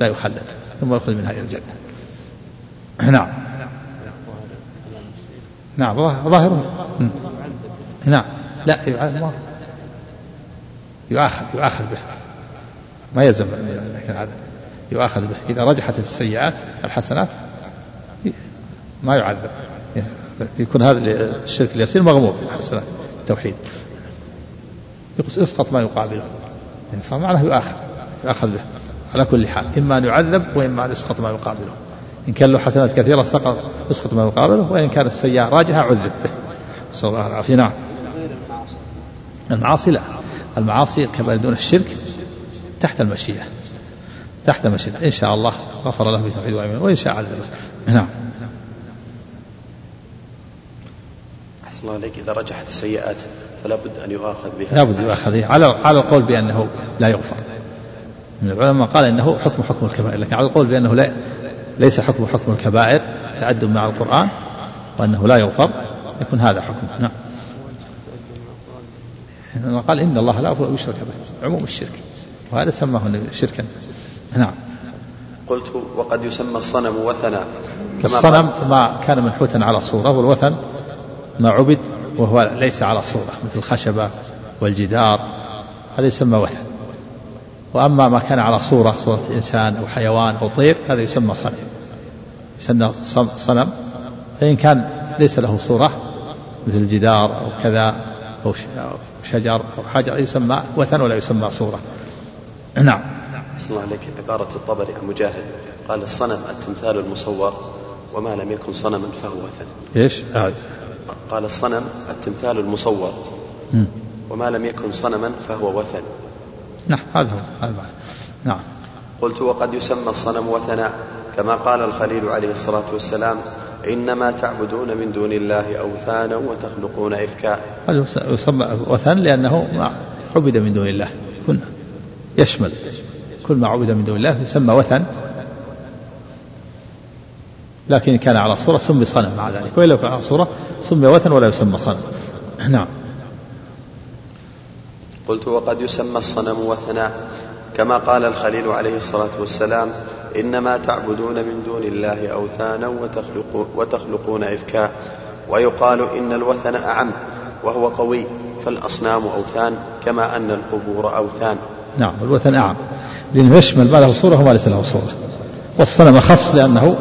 A: لا يخلد ثم يخرج منها إلى الجنة. نعم. نعم ظاهر نعم. لا يؤاخذ يؤاخذ به. ما يلزم يؤاخذ به. إذا رجحت السيئات الحسنات ما يعذب. يكون هذا الشرك اليسير مغمور في الحسنات. التوحيد يسقط ما يقابله. يعني صار معناه يؤاخذ يؤاخذ به. على كل حال إما أن يعذب وإما أن يسقط ما يقابله. إن كان له حسنات كثيرة سقط يسقط ما يقابله وإن كانت السيئة راجحة عذب به. نسأل الله العافية. نعم. المعاصي لا. المعاصي كما دون الشرك تحت المشيئة. تحت المشيئة. إن شاء الله غفر له بتوحيد وإن شاء عذبه. نعم.
B: أحسن الله عليك إذا رجحت السيئات فلا بد أن يؤاخذ بها.
A: لا بد يؤاخذ على على القول بأنه لا يغفر. من العلماء قال إنه حكم حكم الكبائر. لكن على القول بأنه لا ليس حكم حكم الكبائر. تعدد مع القرآن. وأنه لا يغفر. يكون هذا حكم. نعم. قال إن الله لا يغفر يشرك به. عموم الشرك. وهذا سماه شركا. نعم.
B: قلت وقد يسمى الصنم وثنا.
A: كما الصنم ما كان منحوتا على صورة والوثن ما عبد وهو ليس على صورة مثل الخشبة والجدار هذا يسمى وثن. وأما ما كان على صورة صورة إنسان أو حيوان أو طير هذا يسمى صنم. يسمى صنم. فإن كان ليس له صورة مثل الجدار أو كذا أو شجر أو حجر يسمى وثن ولا يسمى صورة. نعم.
B: أحسن الله عليك. عبارة الطبري عن مجاهد. قال الصنم التمثال المصور وما لم يكن صنما فهو وثن.
A: إيش؟ آه.
B: قال الصنم التمثال المصور. وما لم يكن صنما فهو وثن.
A: نعم هذا هو هذا نعم.
B: قلت وقد يسمى الصنم وثنا كما قال الخليل عليه الصلاة والسلام إنما تعبدون من دون الله أوثانا وتخلقون إفكا
A: هذا يسمى وثن لأنه ما عبد من دون الله. كنا يشمل. كل ما عبد من دون الله يسمى وثن. لكن كان على صورة سمي صنم مع ذلك. وإلا كان على صورة سمي وثن ولا يسمى صنم. نعم.
B: قلت وقد يسمى الصنم وثنا. كما قال الخليل عليه الصلاة والسلام إنما تعبدون من دون الله أوثانا وتخلقون, وتخلقون إفكا. ويقال إن الوثن أعم وهو قوي فالأصنام أوثان كما أن القبور أوثان.
A: نعم الوثن أعم. لأنه يشمل ما له صورة وما ليس له صورة. والصنم أخص لأنه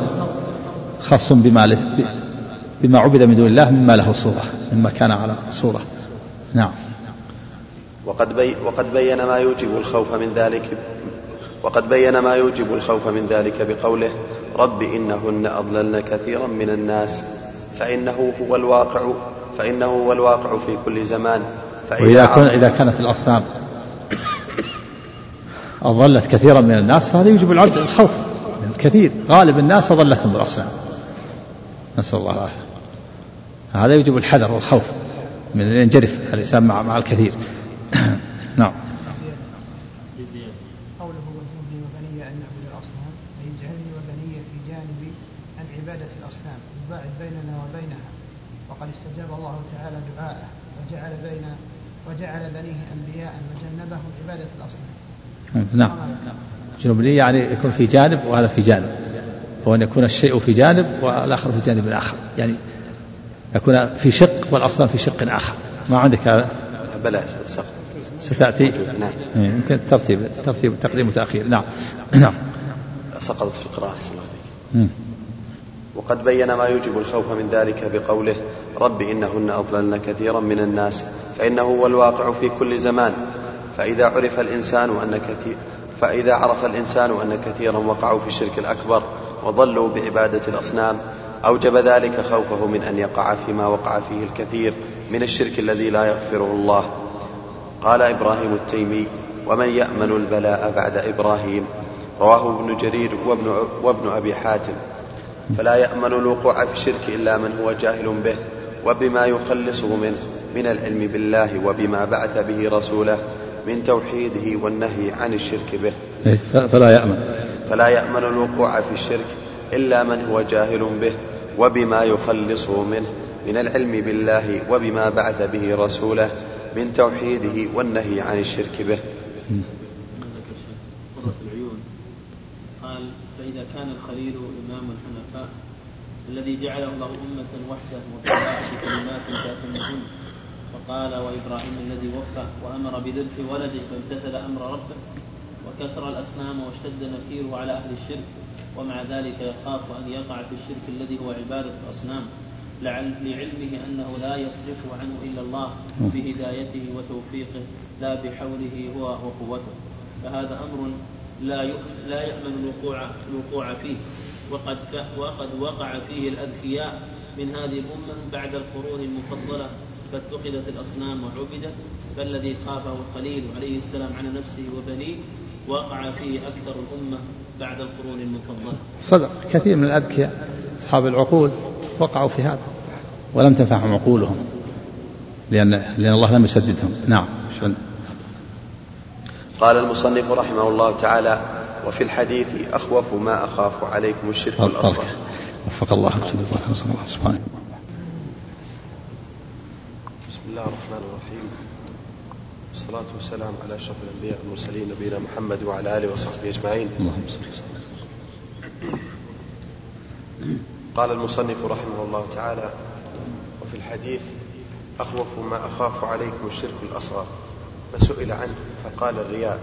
A: خاص بما بما عبد من دون الله مما له صورة مما كان على صورة. نعم.
B: وقد, بي وقد بين ما يوجب الخوف من ذلك وقد بين ما يوجب الخوف من ذلك بقوله رب إنهن أضللن كثيرا من الناس فإنه هو الواقع فإنه هو الواقع في كل زمان
A: وإذا كان إذا كانت الأصنام أضلت كثيرا من الناس فهذا يوجب العبد الخوف. كثير غالب الناس أضلتهم بالأصنام. نسأل الله العافية. هذا يوجب الحذر والخوف من أن ينجرف الإنسان مع مع الكثير. نعم.
F: قوله وبني أن نعبد الأصنام أي اجعلني وبني في جانبي عن عبادة الأصنام وباعد بيننا وبينها. وقد استجاب الله تعالى دعاءه وجعل بين وجعل بنيه أنبياء وجنبهم عبادة الأصنام.
A: نعم. جنوبني يعني يكون في جانب وهذا في جانب. وأن يكون الشيء في جانب والآخر في جانب آخر. يعني يكون في شق والأصنام في شق آخر. ما عندك هذا؟
B: بلى
A: ستأتي؟
B: نعم.
A: إيه، يمكن ترتيب ترتيب تقديم وتأخير. نعم. نعم.
B: سقطت في القراءة الله وقد بين ما يوجب الخوف من ذلك بقوله رب إنهن أضللن كثيرا من الناس فإنه هو الواقع في كل زمان فإذا عرف الإنسان أن كثير فإذا عرف الإنسان أن كثيرا وقعوا في الشرك الأكبر وضلوا بعبادة الأصنام أوجب ذلك خوفه من أن يقع فيما وقع فيه الكثير من الشرك الذي لا يغفره الله. قال إبراهيم التيمي ومن يأمن البلاء بعد إبراهيم؟ رواه ابن جرير وابن, وابن أبي حاتم. فلا يأمن الوقوع في الشرك إلا من هو جاهل به وبما يخلصه منه من العلم بالله وبما بعث به رسوله من توحيده والنهي عن الشرك به.
A: إيه، فلا يأمن.
B: فلا يأمن الوقوع في الشرك إلا من هو جاهل به وبما يخلصه منه من العلم بالله وبما بعث به رسوله من توحيده والنهي عن الشرك به.
C: قرة العيون قال فإذا كان الخليل إمام الحنفاء الذي جعله الله أمة وحده وبالعكس كلمات تأتمهن فقال وإبراهيم الذي وفى وأمر بذبح ولده فامتثل أمر ربه وكسر الأصنام واشتد نفيره على أهل الشرك ومع ذلك يخاف أن يقع في الشرك الذي هو عبادة الأصنام لعل لعلمه أنه لا يصرف عنه إلا الله بهدايته وتوفيقه لا بحوله هو وقوته. فهذا أمر لا لا يأمن الوقوع الوقوع فيه. وقد وقد وقع فيه الأذكياء من هذه الأمة بعد القرون المفضلة فاتخذت الأصنام وعبدت فالذي خافه الخليل عليه السلام على نفسه وبنيه وقع فيه أكثر الأمة بعد القرون المفضلة.
A: صدق. كثير من الأذكياء أصحاب العقول وقعوا في هذا. ولم تنفعهم عقولهم لأن لأن الله لم يسددهم. نعم.
B: قال المصنف رحمه الله تعالى وفي الحديث أخوف ما أخاف عليكم الشرك الأصغر.
A: وفق الله. الله. سبحانه
B: بسم الله الرحمن الرحيم. والصلاة والسلام على أشرف الأنبياء والمرسلين نبينا محمد وعلى آله وصحبه أجمعين.
A: اللهم صل وسلم.
B: قال المصنف رحمه الله تعالى وفي الحديث أخوف ما أخاف عليكم الشرك الأصغر. فسئل عنه فقال الرياء.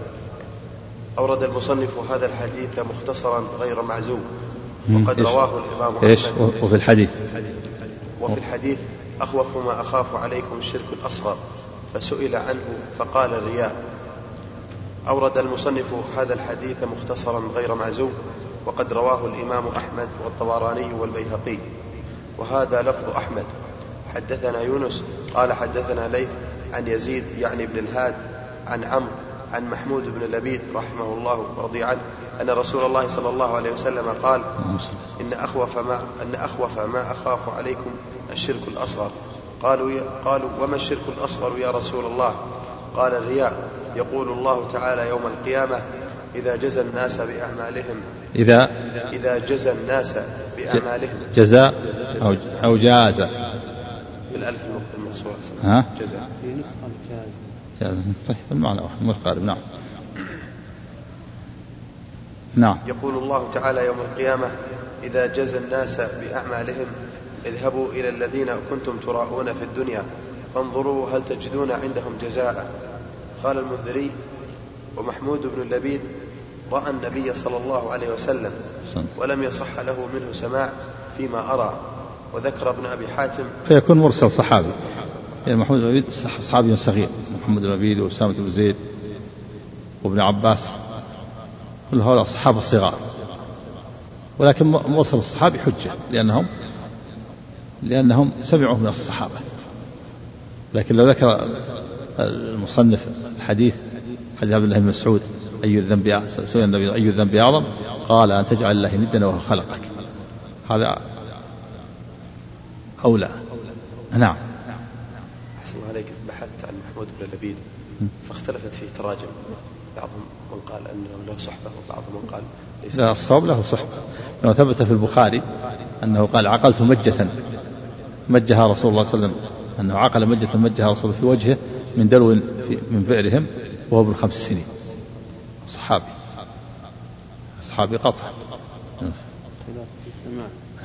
B: أورد المصنف هذا الحديث مختصرا غير معزوم وقد
A: إيش؟
B: رواه الإمام أحمد.
A: وفي الحديث.
B: وفي الحديث أخوف ما أخاف عليكم الشرك الأصغر. فسئل عنه فقال الرياء. أورد المصنف هذا الحديث مختصرا غير معزوم وقد رواه الإمام أحمد والطبراني والبيهقي. وهذا لفظ أحمد. حدثنا يونس قال حدثنا ليث عن يزيد يعني بن الهاد عن عمرو عن محمود بن لبيد رحمه الله ورضي عنه أن رسول الله صلى الله عليه وسلم قال. إن أخوف ما أن أخوف ما أخاف عليكم الشرك الأصغر؟ قالوا قالوا وما الشرك الأصغر يا رسول الله؟ قال الرياء يقول الله تعالى يوم القيامة إذا جزى الناس بأعمالهم
A: إذا
B: إذا جزى الناس بأعمالهم.
A: جزاء أو أو جاز.
B: بالألف المقصورة
A: ها؟
B: جزى
A: جاز. طيب المعنى واحد متقارب نعم. نعم.
B: يقول الله تعالى يوم القيامة إذا جزى الناس بأعمالهم اذهبوا إلى الذين كنتم تراءون في الدنيا فانظروا هل تجدون عندهم جزاء. قال المنذري ومحمود بن اللبيد رأى النبي صلى الله عليه وسلم. ولم يصح له منه سماع فيما أرى وذكر ابن أبي حاتم
A: فيكون مرسل صحابي. يعني محمود بن عبيد صح- صحابي صغير. محمد بن عبيد وأسامة بن زيد وابن عباس. كل هؤلاء صحابة صغار. ولكن مرسل الصحابي حجة لأنهم لأنهم سمعوا من الصحابة. لكن لو ذكر المصنف الحديث حديث عبد الله بن مسعود أي الذنب سئل النبي أي الذنب أعظم؟ قال أن تجعل الله ندا وهو خلقك. هذا أولى. نعم.
B: أحسن عليك بحثت عن محمود بن لبيد فاختلفت فيه تراجم. بعضهم من قال أنه له صحبة وبعضهم من قال ليس
A: لا الصواب له صحبة. لما ثبت في البخاري أنه قال عقلت مجة. مجها رسول الله صلى الله عليه وسلم. أنه عقل مجة مجها رسول الله في وجهه من دلو في من بئرهم وهو ابن خمس سنين. صحابي. صحابي قطع.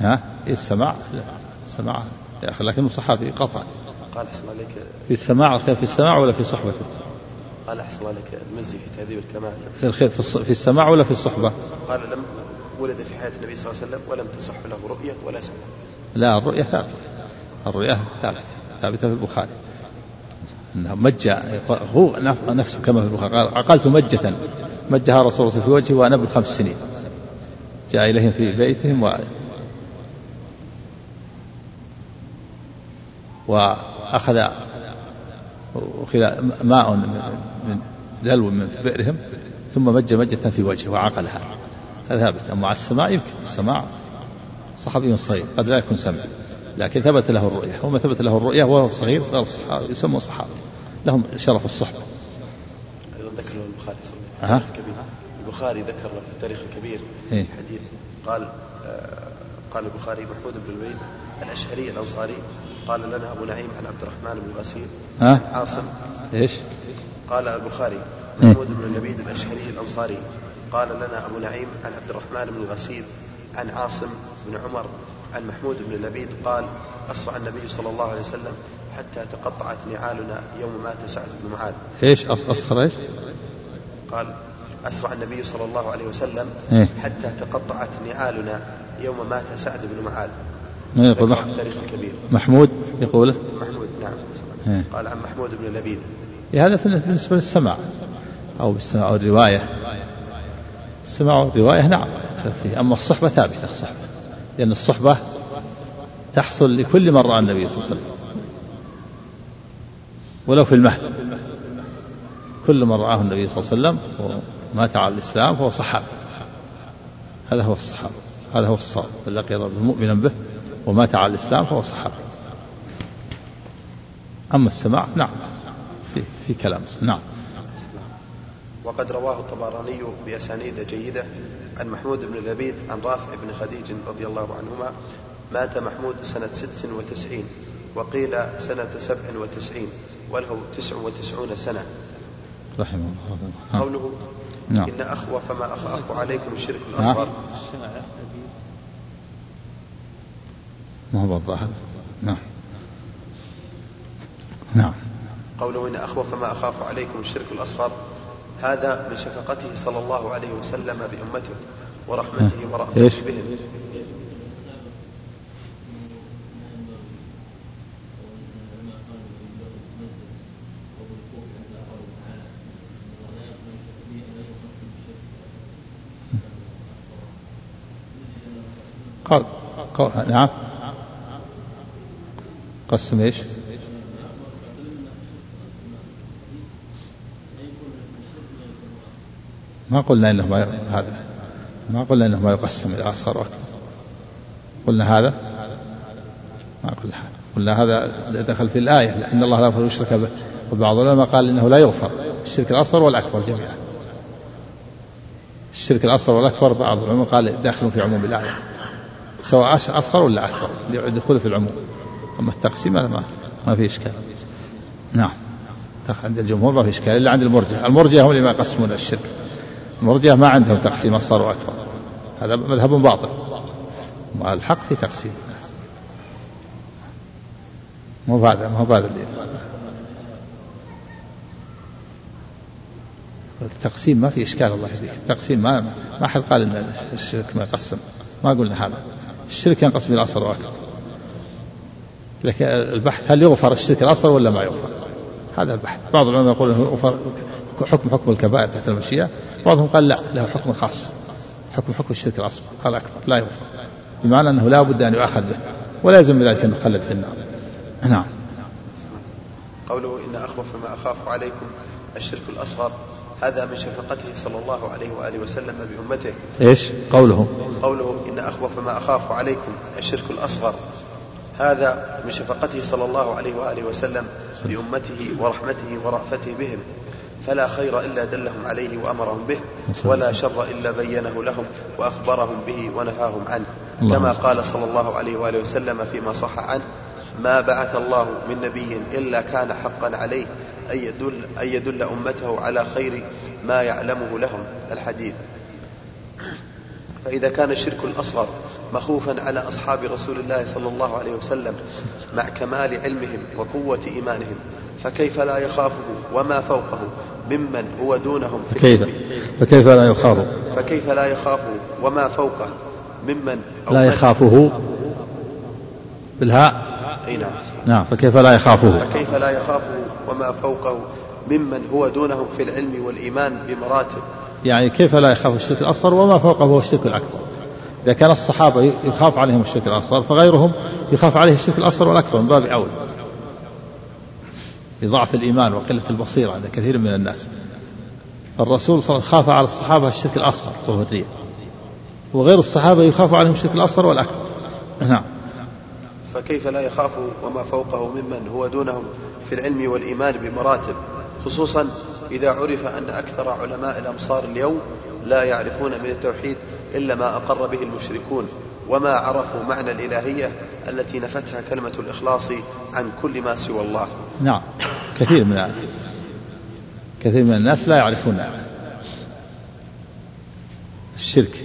A: ها؟ إيه السماع. لا، السماع يا أخي لكنه صحابي قطع.
B: قال أحسن عليك.
A: في السماع في السماع ولا في صحبته
B: قال أحسن عليك. المزي في تهذيب الكمال.
A: في الخير في السماع ولا في الصحبة؟
B: قال لم ولد في حياة النبي صلى الله عليه وسلم ولم تصح له رؤية ولا سمع
A: لا الرؤية ثابتة. الرؤية ثابتة ثابتة في البخاري. أنه مج هو نف- نفسه كما في البخاري قال عقلت مجة مجها رسول الله في وجهي وأنا ابن خمس سنين. جاء إليهم في بيتهم و وأخذ أخذ ماء من دلو من بئرهم ثم مج مجة في وجهه وعقلها. هذا ثابت. أما على السماع يمكن السماع صحابي صغير قد لا يكون سمع لكن ثبت له الرؤية وما ثبت له الرؤية وهو صغير صار الصحابة يسمى صحابة. لهم شرف الصحبة.
B: أيضا ذكر البخاري الكبير. البخاري ذكر في التاريخ الكبير
A: إيه.
B: حديث قال آه قال البخاري محمود بن الوليد الأشهري الأنصاري قال لنا أبو نعيم عن عبد الرحمن بن الغسيل
A: ها؟
B: عاصم.
A: إيش؟
B: قال البخاري
A: إيه.
B: محمود بن لبيد الأشهري الأنصاري قال لنا أبو نعيم عن عبد الرحمن بن الغسيل عن عاصم بن عمر عن محمود بن لبيد قال أسرع النبي صلى الله عليه وسلم حتى تقطعت نعالنا يوم مات سعد بن معاذ.
A: إيش؟ أص- اصغر إيش؟
B: قال أسرع النبي صلى الله عليه وسلم
A: إيه.
B: حتى تقطعت نعالنا يوم مات سعد بن معاذ.
A: من يقول
B: ذكر
A: مح-
B: التاريخ الكبير.
A: محمود يقوله؟
B: محمود نعم.
A: إيه.
B: قال عن محمود بن لبيد.
A: إيه، هذا بالنسبة للسماع. أو بالسماع أو الرواية السماع والرواية نعم. أما الصحبة ثابتة الصحبة لأن الصحبة تحصل لكل من رأى النبي صلى الله عليه وسلم. ولو في المهد. كل من رآه النبي صلى الله عليه وسلم ومات على الإسلام فهو صحابي. هذا هو الصحابة. هذا هو الصواب. من لقي ربه مؤمنا به ومات على الإسلام فهو صحابي. أما السماع نعم. في في كلام. نعم.
B: وقد رواه الطبراني بأسانيد جيدة عن محمود بن لبيد عن رافع بن خديج رضي الله عنهما مات محمود سنة ست وتسعين وقيل سنة سبع وتسعين وله تسع وتسعون سنة.
A: رحمه الله.
B: قوله
A: نعم.
B: إن أخوف ما أخاف عليكم الشرك
A: نعم.
B: الأصغر.
A: ما هو الظاهر؟ نعم. نعم.
B: قوله إن أخوف ما أخاف عليكم الشرك الأصغر. هذا من شفقته صلى الله عليه وسلم بأمته ورحمته ورأفته؟ بهم
A: قال نعم قسم إيش؟ ما قلنا إنه ما هذا. ما قلنا إنه ما يقسم إلى أصغر وأكبر. قلنا هذا؟ ما قلنا هذا. قلنا هذا دخل في الآية ان الله لا يغفر يشرك به وبعض العلماء قال إنه لا يغفر الشرك الأصغر والأكبر جميعا. الشرك الأصغر والأكبر بعض العلماء قال داخل في عموم الآية. سواء أصغر ولا أكبر لدخوله في العموم. أما التقسيم هذا ما ما في إشكال. نعم. عند الجمهور ما في إشكال إلا عند المرجئه المرجئه هم اللي ما يقسمون الشرك. المرجئه ما عندهم تقسيم اصغر واكبر هذا مذهب باطل. الحق في تقسيم. مو بهذا مو بهذا اللي التقسيم ما في إشكال الله يهديك التقسيم ما ما حد قال إن الشرك ما يقسم. ما قلنا هذا. الشرك ينقسم إلى أصغر وأكبر. لكن البحث هل يغفر الشرك الأصغر ولا ما يغفر؟ هذا البحث. بعض العلماء يقول يغفر. حكم حكم الكبائر تحت المشيئه بعضهم قال لا له حكم خاص. حكم حكم الشرك الأصغر. قال أكبر. لا يغفر بمعنى أنه لا بد أن يؤاخذ به. ولا يلزم بذلك أن يخلد في النار. نعم.
B: قوله إن أخوف ما أخاف عليكم الشرك الأصغر هذا من شفقته صلى الله عليه وآله وسلم بأمته.
A: إيش؟ قوله.
B: قوله إن أخوف ما أخاف عليكم الشرك الأصغر هذا من شفقته صلى الله عليه وآله وسلم بأمته ورحمته ورأفته بهم. فلا خير إلا دلهم عليه وأمرهم به ولا شر إلا بينه لهم وأخبرهم به ونهاهم عنه. كما. قال صلى الله عليه وآله وسلم فيما صح عنه ما بعث الله من نبي إلا كان حقا عليه أن يدل, أن يدل أمته على خير ما يعلمه لهم. الحديث. فإذا كان الشرك الأصغر مخوفا على أصحاب رسول الله صلى الله عليه وسلم مع كمال علمهم وقوة إيمانهم فكيف لا يخافه وما فوقه ممن هو دونهم في العلم
A: فكيف لا يخاف
B: فكيف لا يخافه وما فوقه ممن أو
A: لا يخافه بالهاء؟
B: نعم.
A: نعم فكيف لا يخافه؟
B: فكيف لا يخافه وما فوقه ممن هو دونهم في العلم والإيمان بمراتب؟
A: يعني كيف لا يخاف الشرك الأصغر وما فوقه هو الشرك الأكبر؟ إذا كان الصحابة يخاف عليهم الشرك الأصغر فغيرهم يخاف عليه الشرك الأصغر والأكبر من باب أولى. لضعف الإيمان وقلة البصيرة عند كثير من الناس. الرسول صلى الله عليه وسلم خاف على الصحابة الشرك الأصغر وهو الرياء وغير الصحابة يخاف عليهم الشرك الأصغر والأكبر. نعم.
B: فكيف لا يخافه وما فوقه ممن هو دونهم في العلم والإيمان بمراتب؟ خصوصا إذا عرف أن أكثر علماء الأمصار اليوم لا يعرفون من التوحيد إلا ما أقر به المشركون وما عرفوا معنى الإلهية التي نفتها كلمة الإخلاص عن كل ما سوى الله.
A: نعم. كثير من كثير من الناس لا يعرفون الشرك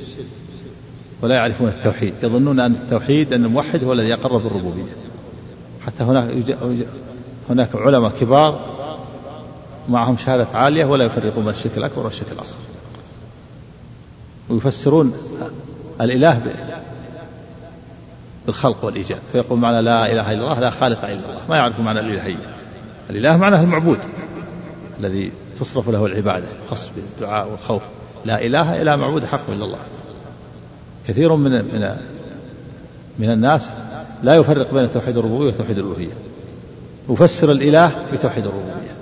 A: ولا يعرفون التوحيد يظنون أن التوحيد أن الموحد هو الذي يقرب بالربوبية حتى هناك هناك علماء كبار معهم شهادة عالية ولا يفرقون بين الشرك الأكبر والشرك الأصغر. ويفسرون الإله بالخلق والإيجاد. فيقول معنى لا إله إلا الله لا خالق إلا الله. ما يعرف معنى الإلهية. الإله معناه المعبود الذي تصرف له العبادة خاص بالدعاء والخوف. لا إله إلا معبود حق إلا الله. كثير من من من الناس لا يفرق بين توحيد الربوبية وتوحيد الألوهية. يفسر الإله بتوحيد الربوبية.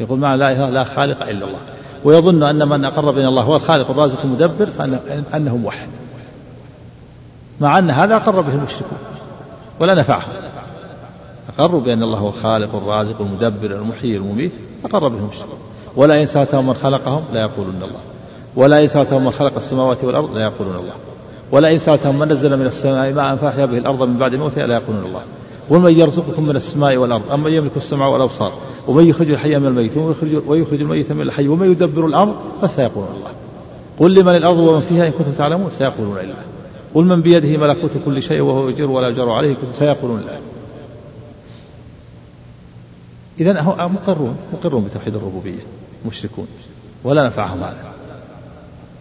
A: يقول معنى لا إله لا خالق إلا الله. ويظن أن من أقر بين الله هو الخالق الرازق المدبر فأنه موحد مع أن هذا أقر به المشركون ولا نفعهم. أقروا بأن الله هو الخالق الرازق المدبر المحيي المميت أقر به المشركون ولا إن سألتهم من خلقهم لا يقولون الله. ولا إن سألتهم من خلق السماوات والأرض لا يقولون الله. ولا إن سألتهم من نزل من السماء ماء فأحيا به الأرض من بعد موتها لا يقولون الله. قل من يرزقكم من السماء والأرض أم من يملك السمع والأبصار؟ ومن يخرج الحي من الميت ويخرج, ويخرج الميت من الحي ومن يدبر الأمر فسيقولون الله. قل لمن الأرض ومن فيها إن كنتم تعلمون سيقولون الله قل من بيده ملكوت كل شيء وهو يجر ولا يجر عليه سيقولون الله إذا مقرون مقرون بتوحيد الربوبية مشركون ولا نفعهم هذا.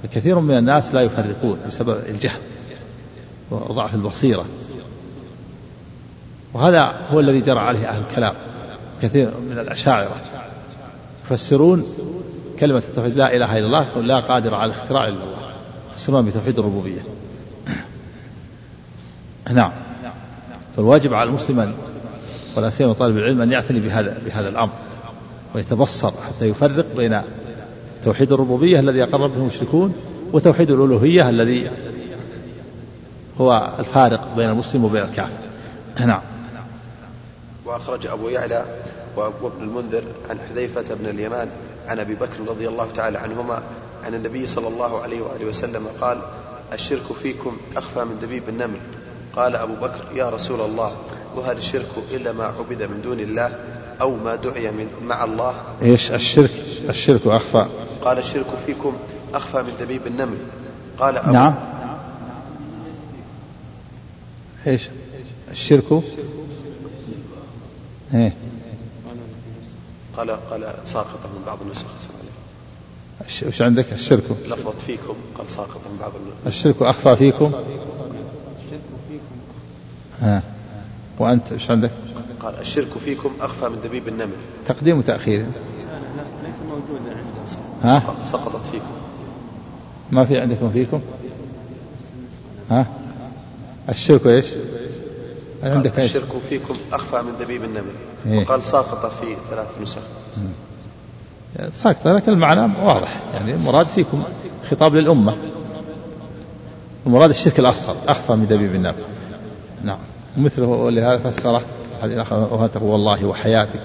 A: فكثير من الناس لا يفرقون بسبب الجهل وضعف البصيرة. وهذا هو الذي جرى عليه أهل الكلام كثير من الأشاعرة. يفسرون كلمة التوحيد لا إله إلا الله لا قادر على الاختراع إلا الله. يفسرون بتوحيد الربوبية. نعم. فالواجب على المسلم ولا سيما طالب العلم أن يعتني بهذا بهذا الأمر ويتبصر حتى يفرق بين توحيد الربوبية الذي أقر به المشركون وتوحيد الألوهية الذي هو الفارق بين المسلم وبين الكافر. نعم.
B: وأخرج أبو يعلى وابن المنذر عن حذيفة بن اليمان عن أبي بكر رضي الله تعالى عنهما عن النبي صلى الله عليه وآله وسلم قال الشرك فيكم أخفى من دبيب النمل. قال أبو بكر يا رسول الله وهل الشرك إلا ما عبد من دون الله أو ما دعي من مع الله؟
A: إيش الشرك؟ الشرك أخفى.
B: قال الشرك فيكم أخفى من دبيب النمل. قال أبو
A: نعم. إيش؟ الشرك؟ إيه.
B: قال قال ساقطة من بعض النسخ.
A: وش عندك؟ الشرك.
B: لفظت فيكم قال ساقطة من بعض النسخ.
A: الشرك أخفى فيكم؟ ها وأنت إيش عندك؟
B: قال الشرك فيكم أخفى من دبيب النمل
A: تقديم وتأخير
C: ليس موجودا
A: ها؟
B: سقطت فيكم
A: ما في عندكم فيكم؟ ها؟ الشرك إيش؟
B: عندك الشرك فيكم أخفى من دبيب النمل إيه؟ وقال ساقط في ثلاث نسخ
A: ساقط لكن المعنى واضح يعني المراد فيكم خطاب للأمة المراد الشرك الأصغر أخفى من دبيب النمل نعم ومثله ولهذا فسره وهو والله وحياتك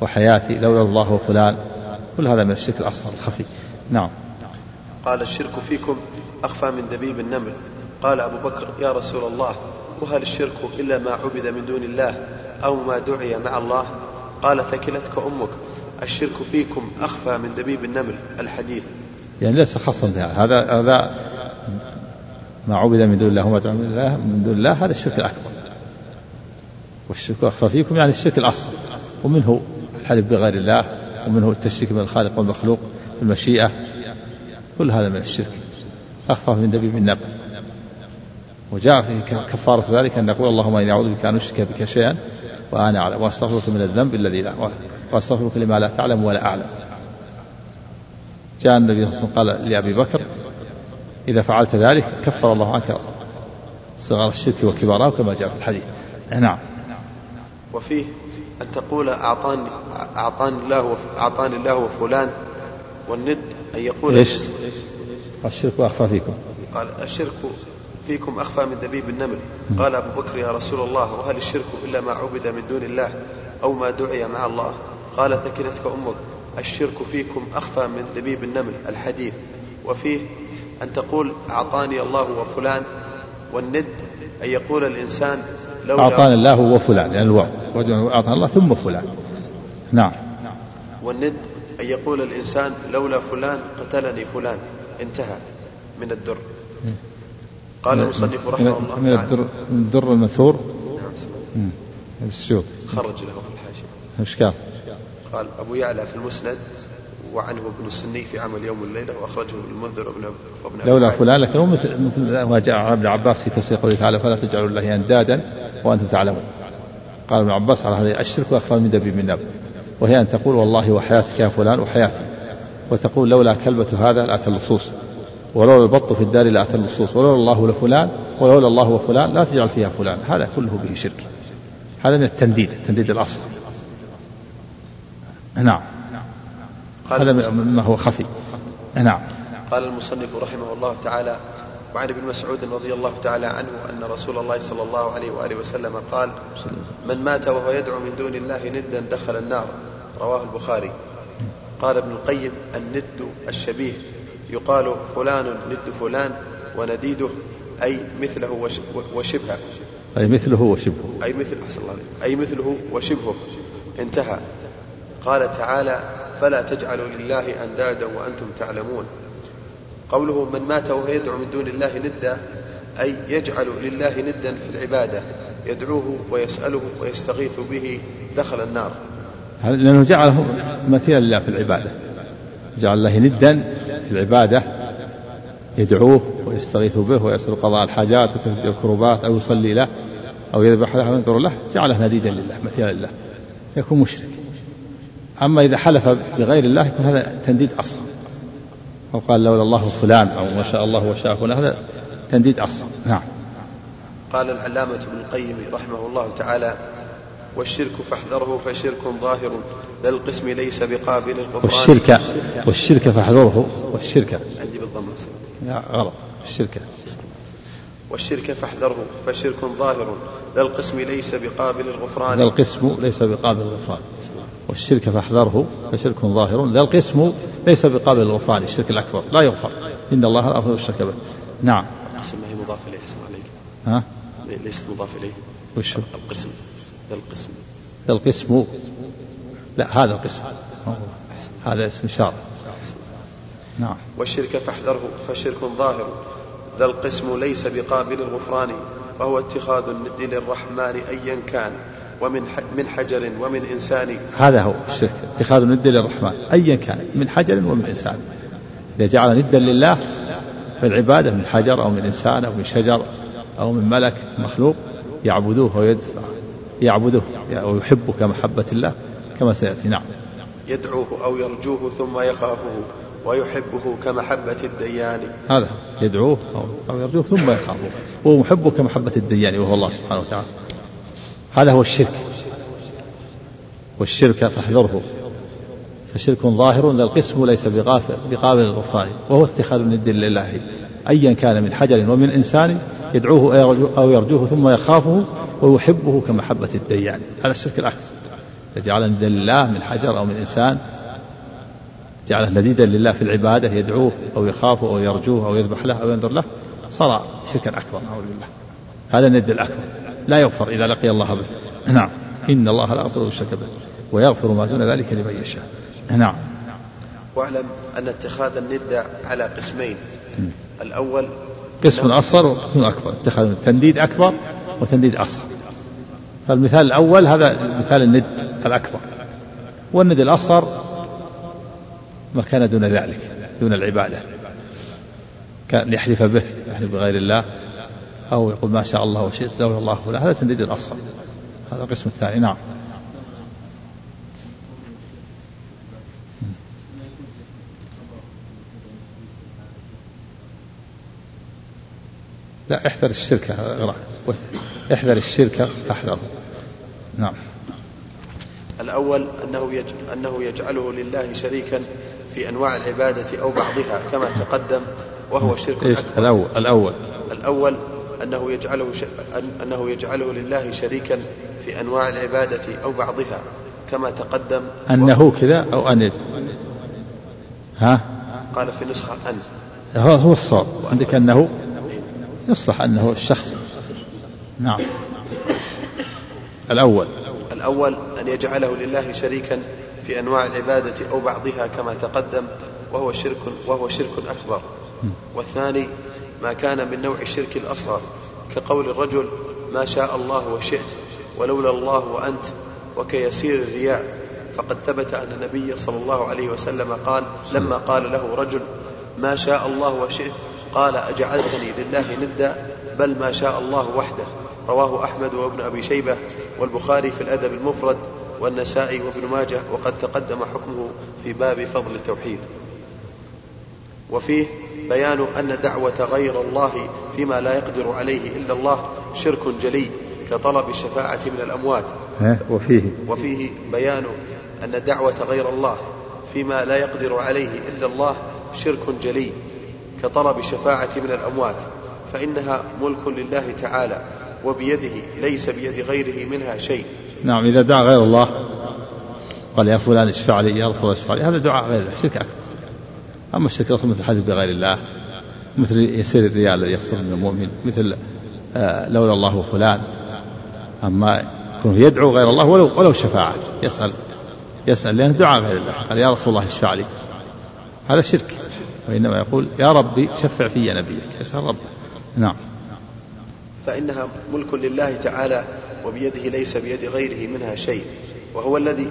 A: وحياتي لولا الله وفلان. كل هذا من الشرك الأصغر الخفي. نعم.
B: قال الشرك فيكم أخفى من دبيب النمل. قال أبو بكر يا رسول الله وهل الشرك إلا ما عبد من دون الله أو ما دعي مع الله؟ قال ثكلتك أمك. الشرك فيكم أخفى من دبيب النمل الحديث.
A: يعني ليس خاصا بها هذا هذا ما عبد من دون الله وما دعي من دون الله هذا الشرك الأكبر. والشرك أخفى فيكم يعني الشرك الأصغر ومنه الحلف بغير الله ومنه التشريك من الخالق والمخلوق بالمشيئة كل هذا من الشرك. أخفى من دبيب النبل وجاء في كفارة ذلك أن نقول اللهم إني أعوذ بك أن أشرك بك شيئا وأنا أعلم وأستغفرك من الذنب الذي لا وأستغفرك لما لا تعلم ولا أعلم. جاء النبي صلى الله عليه وسلم قال لأبي بكر إذا فعلت ذلك كفر الله عنك صغار الشرك وكباره كما جاء في الحديث. نعم.
B: وفيه أن تقول أعطاني أعطاني الله أعطاني الله وفلان والند أن يقول
A: إيش؟ الشرك أخفى فيكم.
B: قال الشرك فيكم أخفى من دبيب النمل. قال أبو بكر يا رسول الله وهل الشرك إلا ما عبد من دون الله أو ما دعي مع الله؟ قال ثكلتك أمك الشرك فيكم أخفى من دبيب النمل الحديث وفيه أن تقول أعطاني الله وفلان والند أن يقول الإنسان
A: أعطانا الله وفلان يعني الواو أعطانا الله ثم فلان. نعم.
B: والند أن يقول الإنسان لولا فلان قتلني فلان. انتهى. من الدر. قال المصنف رحمه الله
A: من الدر من الدر المنثور
B: نعم.
A: مم. السجود
B: خرج له في الحاشية
A: اشكال
B: قال أبو يعلى في المسند وعنه ابن السني في عمل يوم الليلة وأخرجه المنذر وابن وابن
A: لولا. فلان لكن هو مثل مثل ما جاء عن ابن عباس في تفسير قوله تعالى فلا تجعلوا الله أندادا وأنتم تعلمون. قال ابن عباس على هذا الشرك واخفى من دبيب من ناب وهي أن تقول والله وحياتك يا فلان وحياتي. وتقول لولا كلبة هذا لأتى اللصوص. ولولا البط في الدار لأتى اللصوص. ولولا الله لفلان ولولا الله وفلان لا تجعل فيها فلان. هذا كله به شرك. هذا من التنديد التنديد الأصل. نعم. هذا مما هو خفي. نعم.
B: قال المصنف رحمه الله تعالى وعن ابن مسعود رضي الله تعالى عنه أن رسول الله صلى الله عليه وآله وسلم قال من مات وهو يدعو من دون الله ندا دخل النار. رواه البخاري. قال ابن القيم الند الشبيه. يقال فلان ند فلان ونديده أي مثله وش- وشبهه.
A: أي مثله وشبهه.
B: أي مثل أحسن الله. أي مثله وشبهه. انتهى. قال تعالى فلا تجعلوا لله أندادا وأنتم تعلمون. قوله من مات وهو يدعو من دون الله ندا أي يجعل لله ندا في العبادة يدعوه ويسأله ويستغيث به دخل النار.
A: لأنه جعله مثيلا لله في العبادة. جعل الله ندا في العبادة يدعوه ويستغيث به ويسأل قضاء الحاجات وتفجير الكربات أو يصلي له أو يذبح له أو ينذر له جعله نديدا لله مثيلا لله. يكون مشرك أما إذا حلف بغير الله يكون هذا تنديد أصلا. أو قال لولا الله فلان أو ما شاء الله وشاء فلان هذا تنديد أصلا. نعم.
B: قال العلامة ابن القيم رحمه الله تعالى والشرك فاحذره فشرك ظاهر ذا القسم ليس بقابل الغفران
A: والشرك والشرك فاحذره والشرك.
B: عندي بالضم.
A: لا غلط. الشرك.
B: والشرك فاحذره فشرك ظاهر. ذا القسم ليس بقابل الغفران.
A: القسم ليس بقابل الغفران. والشرك فاحذره فشرك ظاهر. ذا القسم ليس بقابل الغفران الشرك الأكبر. لا يغفر. إن الله لا يغفر الشرك به نعم.
B: القسم ما هي مضاف إليه؟ أحسن عليك.
A: ها؟
B: ليست مضاف إليه.
A: وش؟
B: القسم. ذا القسم.
A: ذا القسم. لا هذا القسم. هذا اسم إشارة نعم.
B: والشرك فاحذره فشرك ظاهر. ذا القسم ليس بقابل الغفران وهو اتخاذ الند للرحمن أيا كان ومن من حجر ومن إنسان.
A: هذا هو الشرك اتخاذ ند للرحمن أيا كان من حجر ومن إنسان. إذا جعل ندا لله في العبادة من حجر أو من إنسان أو من شجر أو من ملك مخلوق يعبدوه ويدفع يعبدوه ويحبه كمحبة الله كما سيأتي. نعم.
B: يدعوه أو يرجوه ثم يخافه. ويحبه كمحبة الديان.
A: هذا يدعوه أو- يرجوه ثم يخافه. وهو محبه كمحبة الديان وهو الله سبحانه وتعالى. هذا هو الشرك. والشرك فاحذره. فشرك ظاهر ذا القسم ليس بقابل الغفران. وهو اتخاذ الند لله أيا كان من حجر ومن إنسان يدعوه أو يرجو- أو يرجوه ثم يخافه ويحبه كمحبة الديان. هذا الشرك جعل ندا لله من حجر أو من إنسان جعله نديدا لله في العبادة يدعوه أو يخافه أو يرجوه أو يذبح له أو ينذر له صار شركا أكبر نعوذ بالله. هذا الند الأكبر. لا يغفر إذا لقي الله به. نعم. إن الله لا يغفر الشرك به ويغفر ما دون ذلك لمن يشاء. نعم.
B: واعلم أن اتخاذ الند على قسمين. الأول
A: قسم أصغر وقسم أكبر. اتخاذ تنديد أكبر وتنديد أصغر. فالمثال الأول هذا مثال الند الأكبر. والند الأصغر ما كان دون ذلك دون العبادة. كان يحلف به يحلف بغير الله أو يقول ما شاء الله وشئت لولا الله ولا هذا تنديد الأصغر هذا القسم الثاني نعم. لا احذر الشرك احذر الشرك احذره نعم.
B: الأول أنه. أنه يجعله لله شريكا في أنواع العبادة أو بعضها كما تقدم وهو شرك
A: إيش؟
B: أكبر.
A: الأول الأول.
B: الأول أنه يجعله ش... أن- أنه يجعله لله شريكا في أنواع العبادة أو بعضها كما تقدم.
A: أنه كذا أو أن يجب ها؟
B: قال في نسخة أن.
A: هو هو الصواب. عندك أنه؟ يصلح أنه الشخص. نعم. الأول.
B: الأول أن يجعله لله شريكا في أنواع العبادة أو بعضها كما تقدم وهو شرك وهو شرك أكبر. والثاني ما كان من نوع الشرك الأصغر كقول الرجل ما شاء الله وشئت ولولا الله وأنت وكيسير الرياء. فقد ثبت أن النبي صلى الله عليه وسلم قال لما قال له رجل ما شاء الله وشئت قال أجعلتني لله ندا بل ما شاء الله وحده. رواه أحمد وابن أبي شيبة والبخاري في الأدب المفرد والنسائي وابن ماجه وقد تقدم حكمه في باب فضل التوحيد. وفيه بيان أن دعوة غير الله فيما لا يقدر عليه إلا الله شرك جلي كطلب الشفاعة من الأموات.
A: وفيه.
B: وفيه بيان أن دعوة غير الله فيما لا يقدر عليه إلا الله شرك جلي كطلب الشفاعة من الأموات فإنها ملك لله تعالى. وبيده ليس بيد غيره منها شيء.
A: نعم إذا دعا غير الله قال يا فلان اشفع لي يا رسول الله اشفع لي هذا دعاء غير الله شرك أكبر. أما الشرك الأصغر مثل الحديث بغير الله مثل يسير الرياء الذي يحصل من المؤمن مثل آه لولا الله وفلان. أما يكون يدعو غير الله ولو ولو شفاعة يسأل يسأل لأنه دعاء غير الله. قال يا رسول الله اشفع لي هذا شرك. وإنما يقول يا ربي شفع في نبيك يسأل ربه. نعم.
B: فإنها ملك لله تعالى وبيده ليس بيد غيره منها شيء. وهو الذي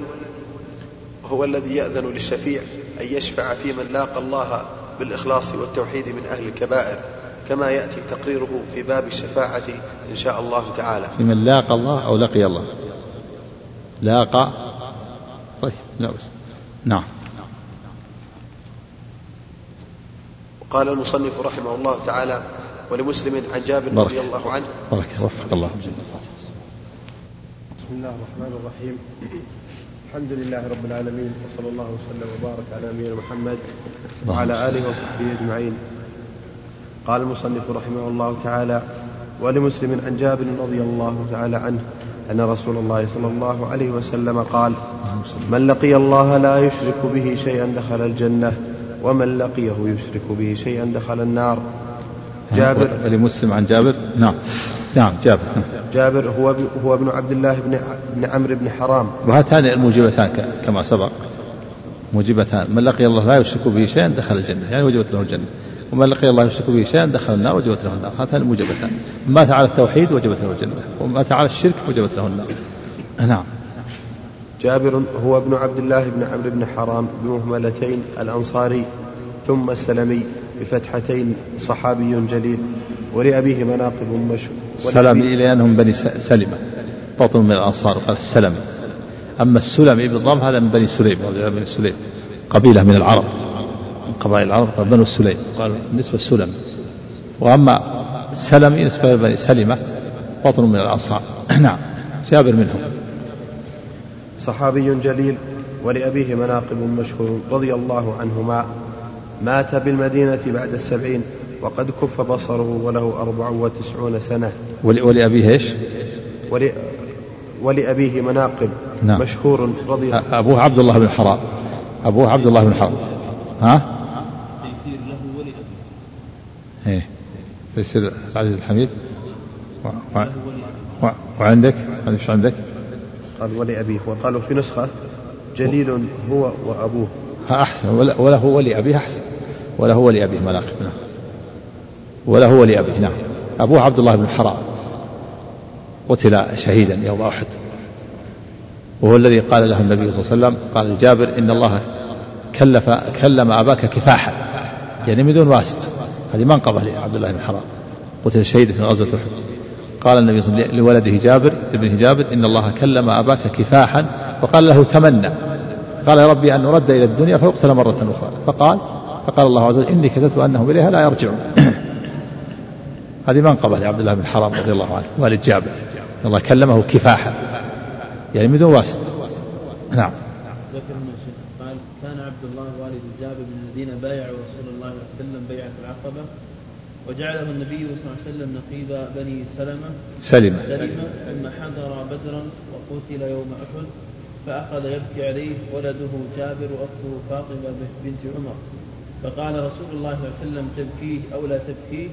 B: هو الذي يأذن للشفيع أن يشفع في من لاقى الله بالإخلاص والتوحيد من أهل الكبائر كما يأتي تقريره في باب الشفاعة إن شاء الله تعالى.
A: في من لاقى الله أو لقي الله. لاقى طيب لا بس نعم.
B: قال المصنف رحمه الله تعالى ولمسلم عن جابر. رضي الله عنه.
A: بارك وفق الله.
G: بسم الله الرحمن الرحيم. الحمد لله رب العالمين وصلى الله وسلم وبارك على نبينا محمد وعلى آله وصحبه أجمعين. قال المصنف رحمه الله تعالى ولمسلم عن جابر رضي الله تعالى عنه أن رسول الله صلى الله عليه وسلم قال من لقي الله لا يشرك به شيئا دخل الجنة ومن لقيه يشرك به شيئا دخل النار. جابر.
A: لمسلم عن جابر. نعم. نعم جابر.
G: جابر هو هو ابن عبد الله بن بن عمرو بن حرام.
A: وهاتان الموجبتان كما سبق. موجبتان. من لقي الله لا يشرك به شيئا دخل الجنة. يعني وجبت له الجنة. ومن لقي الله يشرك به شيئا دخل النار وجبت له النار. هاتان الموجبتان. من مات على التوحيد وجبت له الجنة. ومن مات على الشرك وجبت له النار. نعم.
G: جابر هو ابن عبد الله بن عمرو بن حرام بمهملتين الأنصاري ثم السلمي. بفتحتين صحابي جليل ولأبيه مناقب مشهور.
A: سلمي لأنهم بني سلمة. بطن من الأنصار قال السلمي أما السلمي بالضم هذا من بني سليم بني سليم. قبيلة من العرب من قبائل العرب قال بنو سليم قال بالنسبة السلم وأما السلمي نسبة لبني سلمة بطن من الأنصار. نعم جابر منهم.
G: صحابي جليل ولأبيه مناقب مشهور رضي الله عنهما. مات بالمدينة بعد السبعين وقد كف بصره وله أربع وتسعون سنة.
A: ولأبيه إيش؟
G: ول... ولأبيه مناقب.
A: نعم.
G: مشهور رضي
A: أ- أبوه عبد الله بن حرام أبوه عبد الله بن حرام ها؟
C: تيسير له ولأبيه
A: إيه. تيسير العزيز الحميد. و... و... و... وعندك؟ إيش عندك؟
G: قال ولأبيه. وقالوا في نسخة جليل هو وأبوه.
A: أحسن. وله ولي أبيه أحسن. وله ولي أبيه مناقب نعم. وله ولي أبيه. نعم. أبوه عبد الله بن حرام. قتل شهيدا يوم أحد. وهو الذي قال له النبي صلى الله عليه وسلم قال لجابر إن الله كلف كلم أباك كفاحا. يعني من دون واسطة. هذه منقبة لعبد الله بن حرام. قتل شهيد في غزوة أحد. قال النبي صلى الله عليه وسلم لولده جابر ابنه جابر إن الله كلم أباك كفاحا وقال له تمنى. قال يا ربي أن نرد إلى الدنيا فيقتل مرة أخرى. فقال فقال الله عز وجل إني كتبت أنهم إليها لا يرجعون. هذه منقبة لعبد الله بن حرام رضي الله عنه والد جابر. الله كلمه كفاحا يعني من دون واسطة. نعم.
C: ذكر قال كان عبد الله والد جابر من الذين بايعوا رسول الله صلى الله عليه وسلم بيعة العقبة وجعله النبي صلى الله عليه وسلم نقيب بني سلمة.
A: سلمة.
C: سلمة ثم حضر بدرا وقتل يوم أحد. فأخذ يبكي عليه ولده جابر وأخته فاطمة بنت عمر. فقال رسول الله صلى الله عليه وسلم تبكيه أو لا تبكيه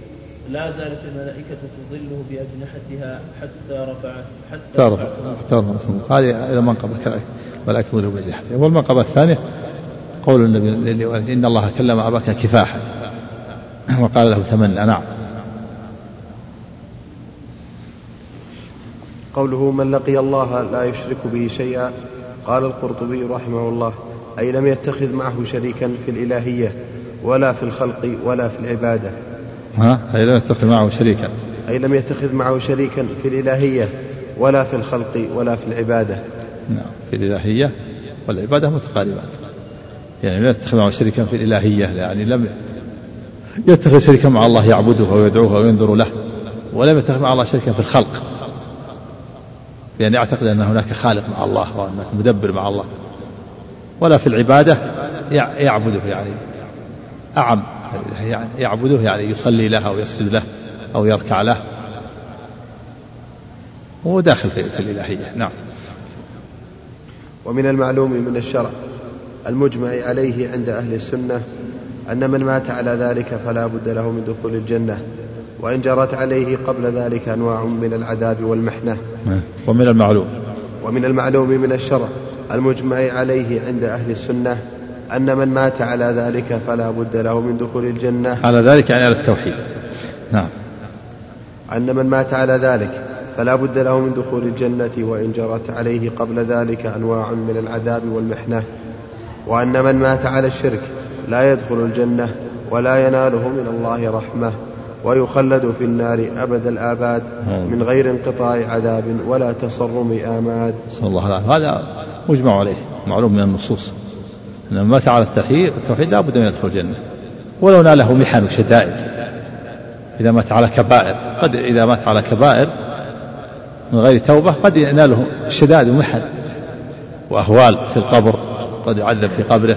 C: لا زالت الملائكة تظله بأجنحتها حتى رفعت حتى
A: رفع حتى رفع هذه المنقبة كذلك. الملائكة تظله بأجنحتها. والمنقبة الثانية قول النبي إن الله كلم أباك كفاحا. وقال له تمنى. نعم.
B: قوله من لقي الله لا يشرك به شيئا قال القرطبي رحمه الله أي لم يتخذ معه شريكا في الإلهية ولا في الخلق ولا في العبادة.
A: ها؟ أي لم يتخذ معه شريكا.
B: أي لم يتخذ معه شريكا في الإلهية ولا في الخلق ولا في العبادة.
A: نعم في الإلهية والعبادة متقاربات. يعني لم يتخذ معه شريكا في الإلهية يعني لم يتخذ شريكا مع الله يعبده ويدعوه وينذر له ولم يتخذ مع الله شريكا في الخلق. بأن يعتقد أن هناك خالق مع الله وهناك مدبر مع الله. ولا في العبادة يعبده يعني أعم يعني يعبده يعني يصلي له أو يسجد له أو يركع له. هو داخل في, في الإلهية نعم.
B: ومن المعلوم من الشرع المجمع عليه عند أهل السنة أن من مات على ذلك فلا بد له من دخول الجنة. وإن جرت عليه قبل ذلك أنواع من العذاب والمحنة.
A: ومن المعلوم.
B: ومن المعلوم من الشرع المجمع عليه عند أهل السنة أن من مات على ذلك فلا بد له من دخول الجنة.
A: على ذلك يعني على التوحيد. نعم.
B: أن من مات على ذلك فلا بد له من دخول الجنة وإن جرت عليه قبل ذلك أنواع من العذاب والمحنة. وأن من مات على الشرك لا يدخل الجنة ولا يناله من الله رحمة. ويخلد في النار أبد الآباد من غير انقطاع عذاب ولا تصرم آماد.
A: صلى الله عليه هذا مجمع عليه معلوم من النصوص. أن من مات على التوحيد التوحيد لا بد من يدخل الجنة. ولو ناله محن وشدائد. إذا مات على كبائر قد إذا مات على كبائر من غير توبة قد يناله شدائد ومحن. وأهوال في القبر قد يعذب في قبره.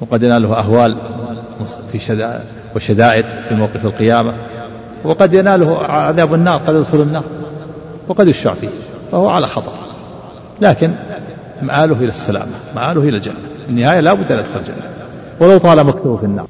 A: وقد يناله أهوال في شدائد. وشدائد في موقف القيامة وقد يناله عذاب النار قد يدخل النار وقد يشفع فيه فهو على خطر لكن مآله إلى السلامة مآله إلى الجنة النهاية لا بد أن يدخل الجنة ولو طال مكتوب في النار.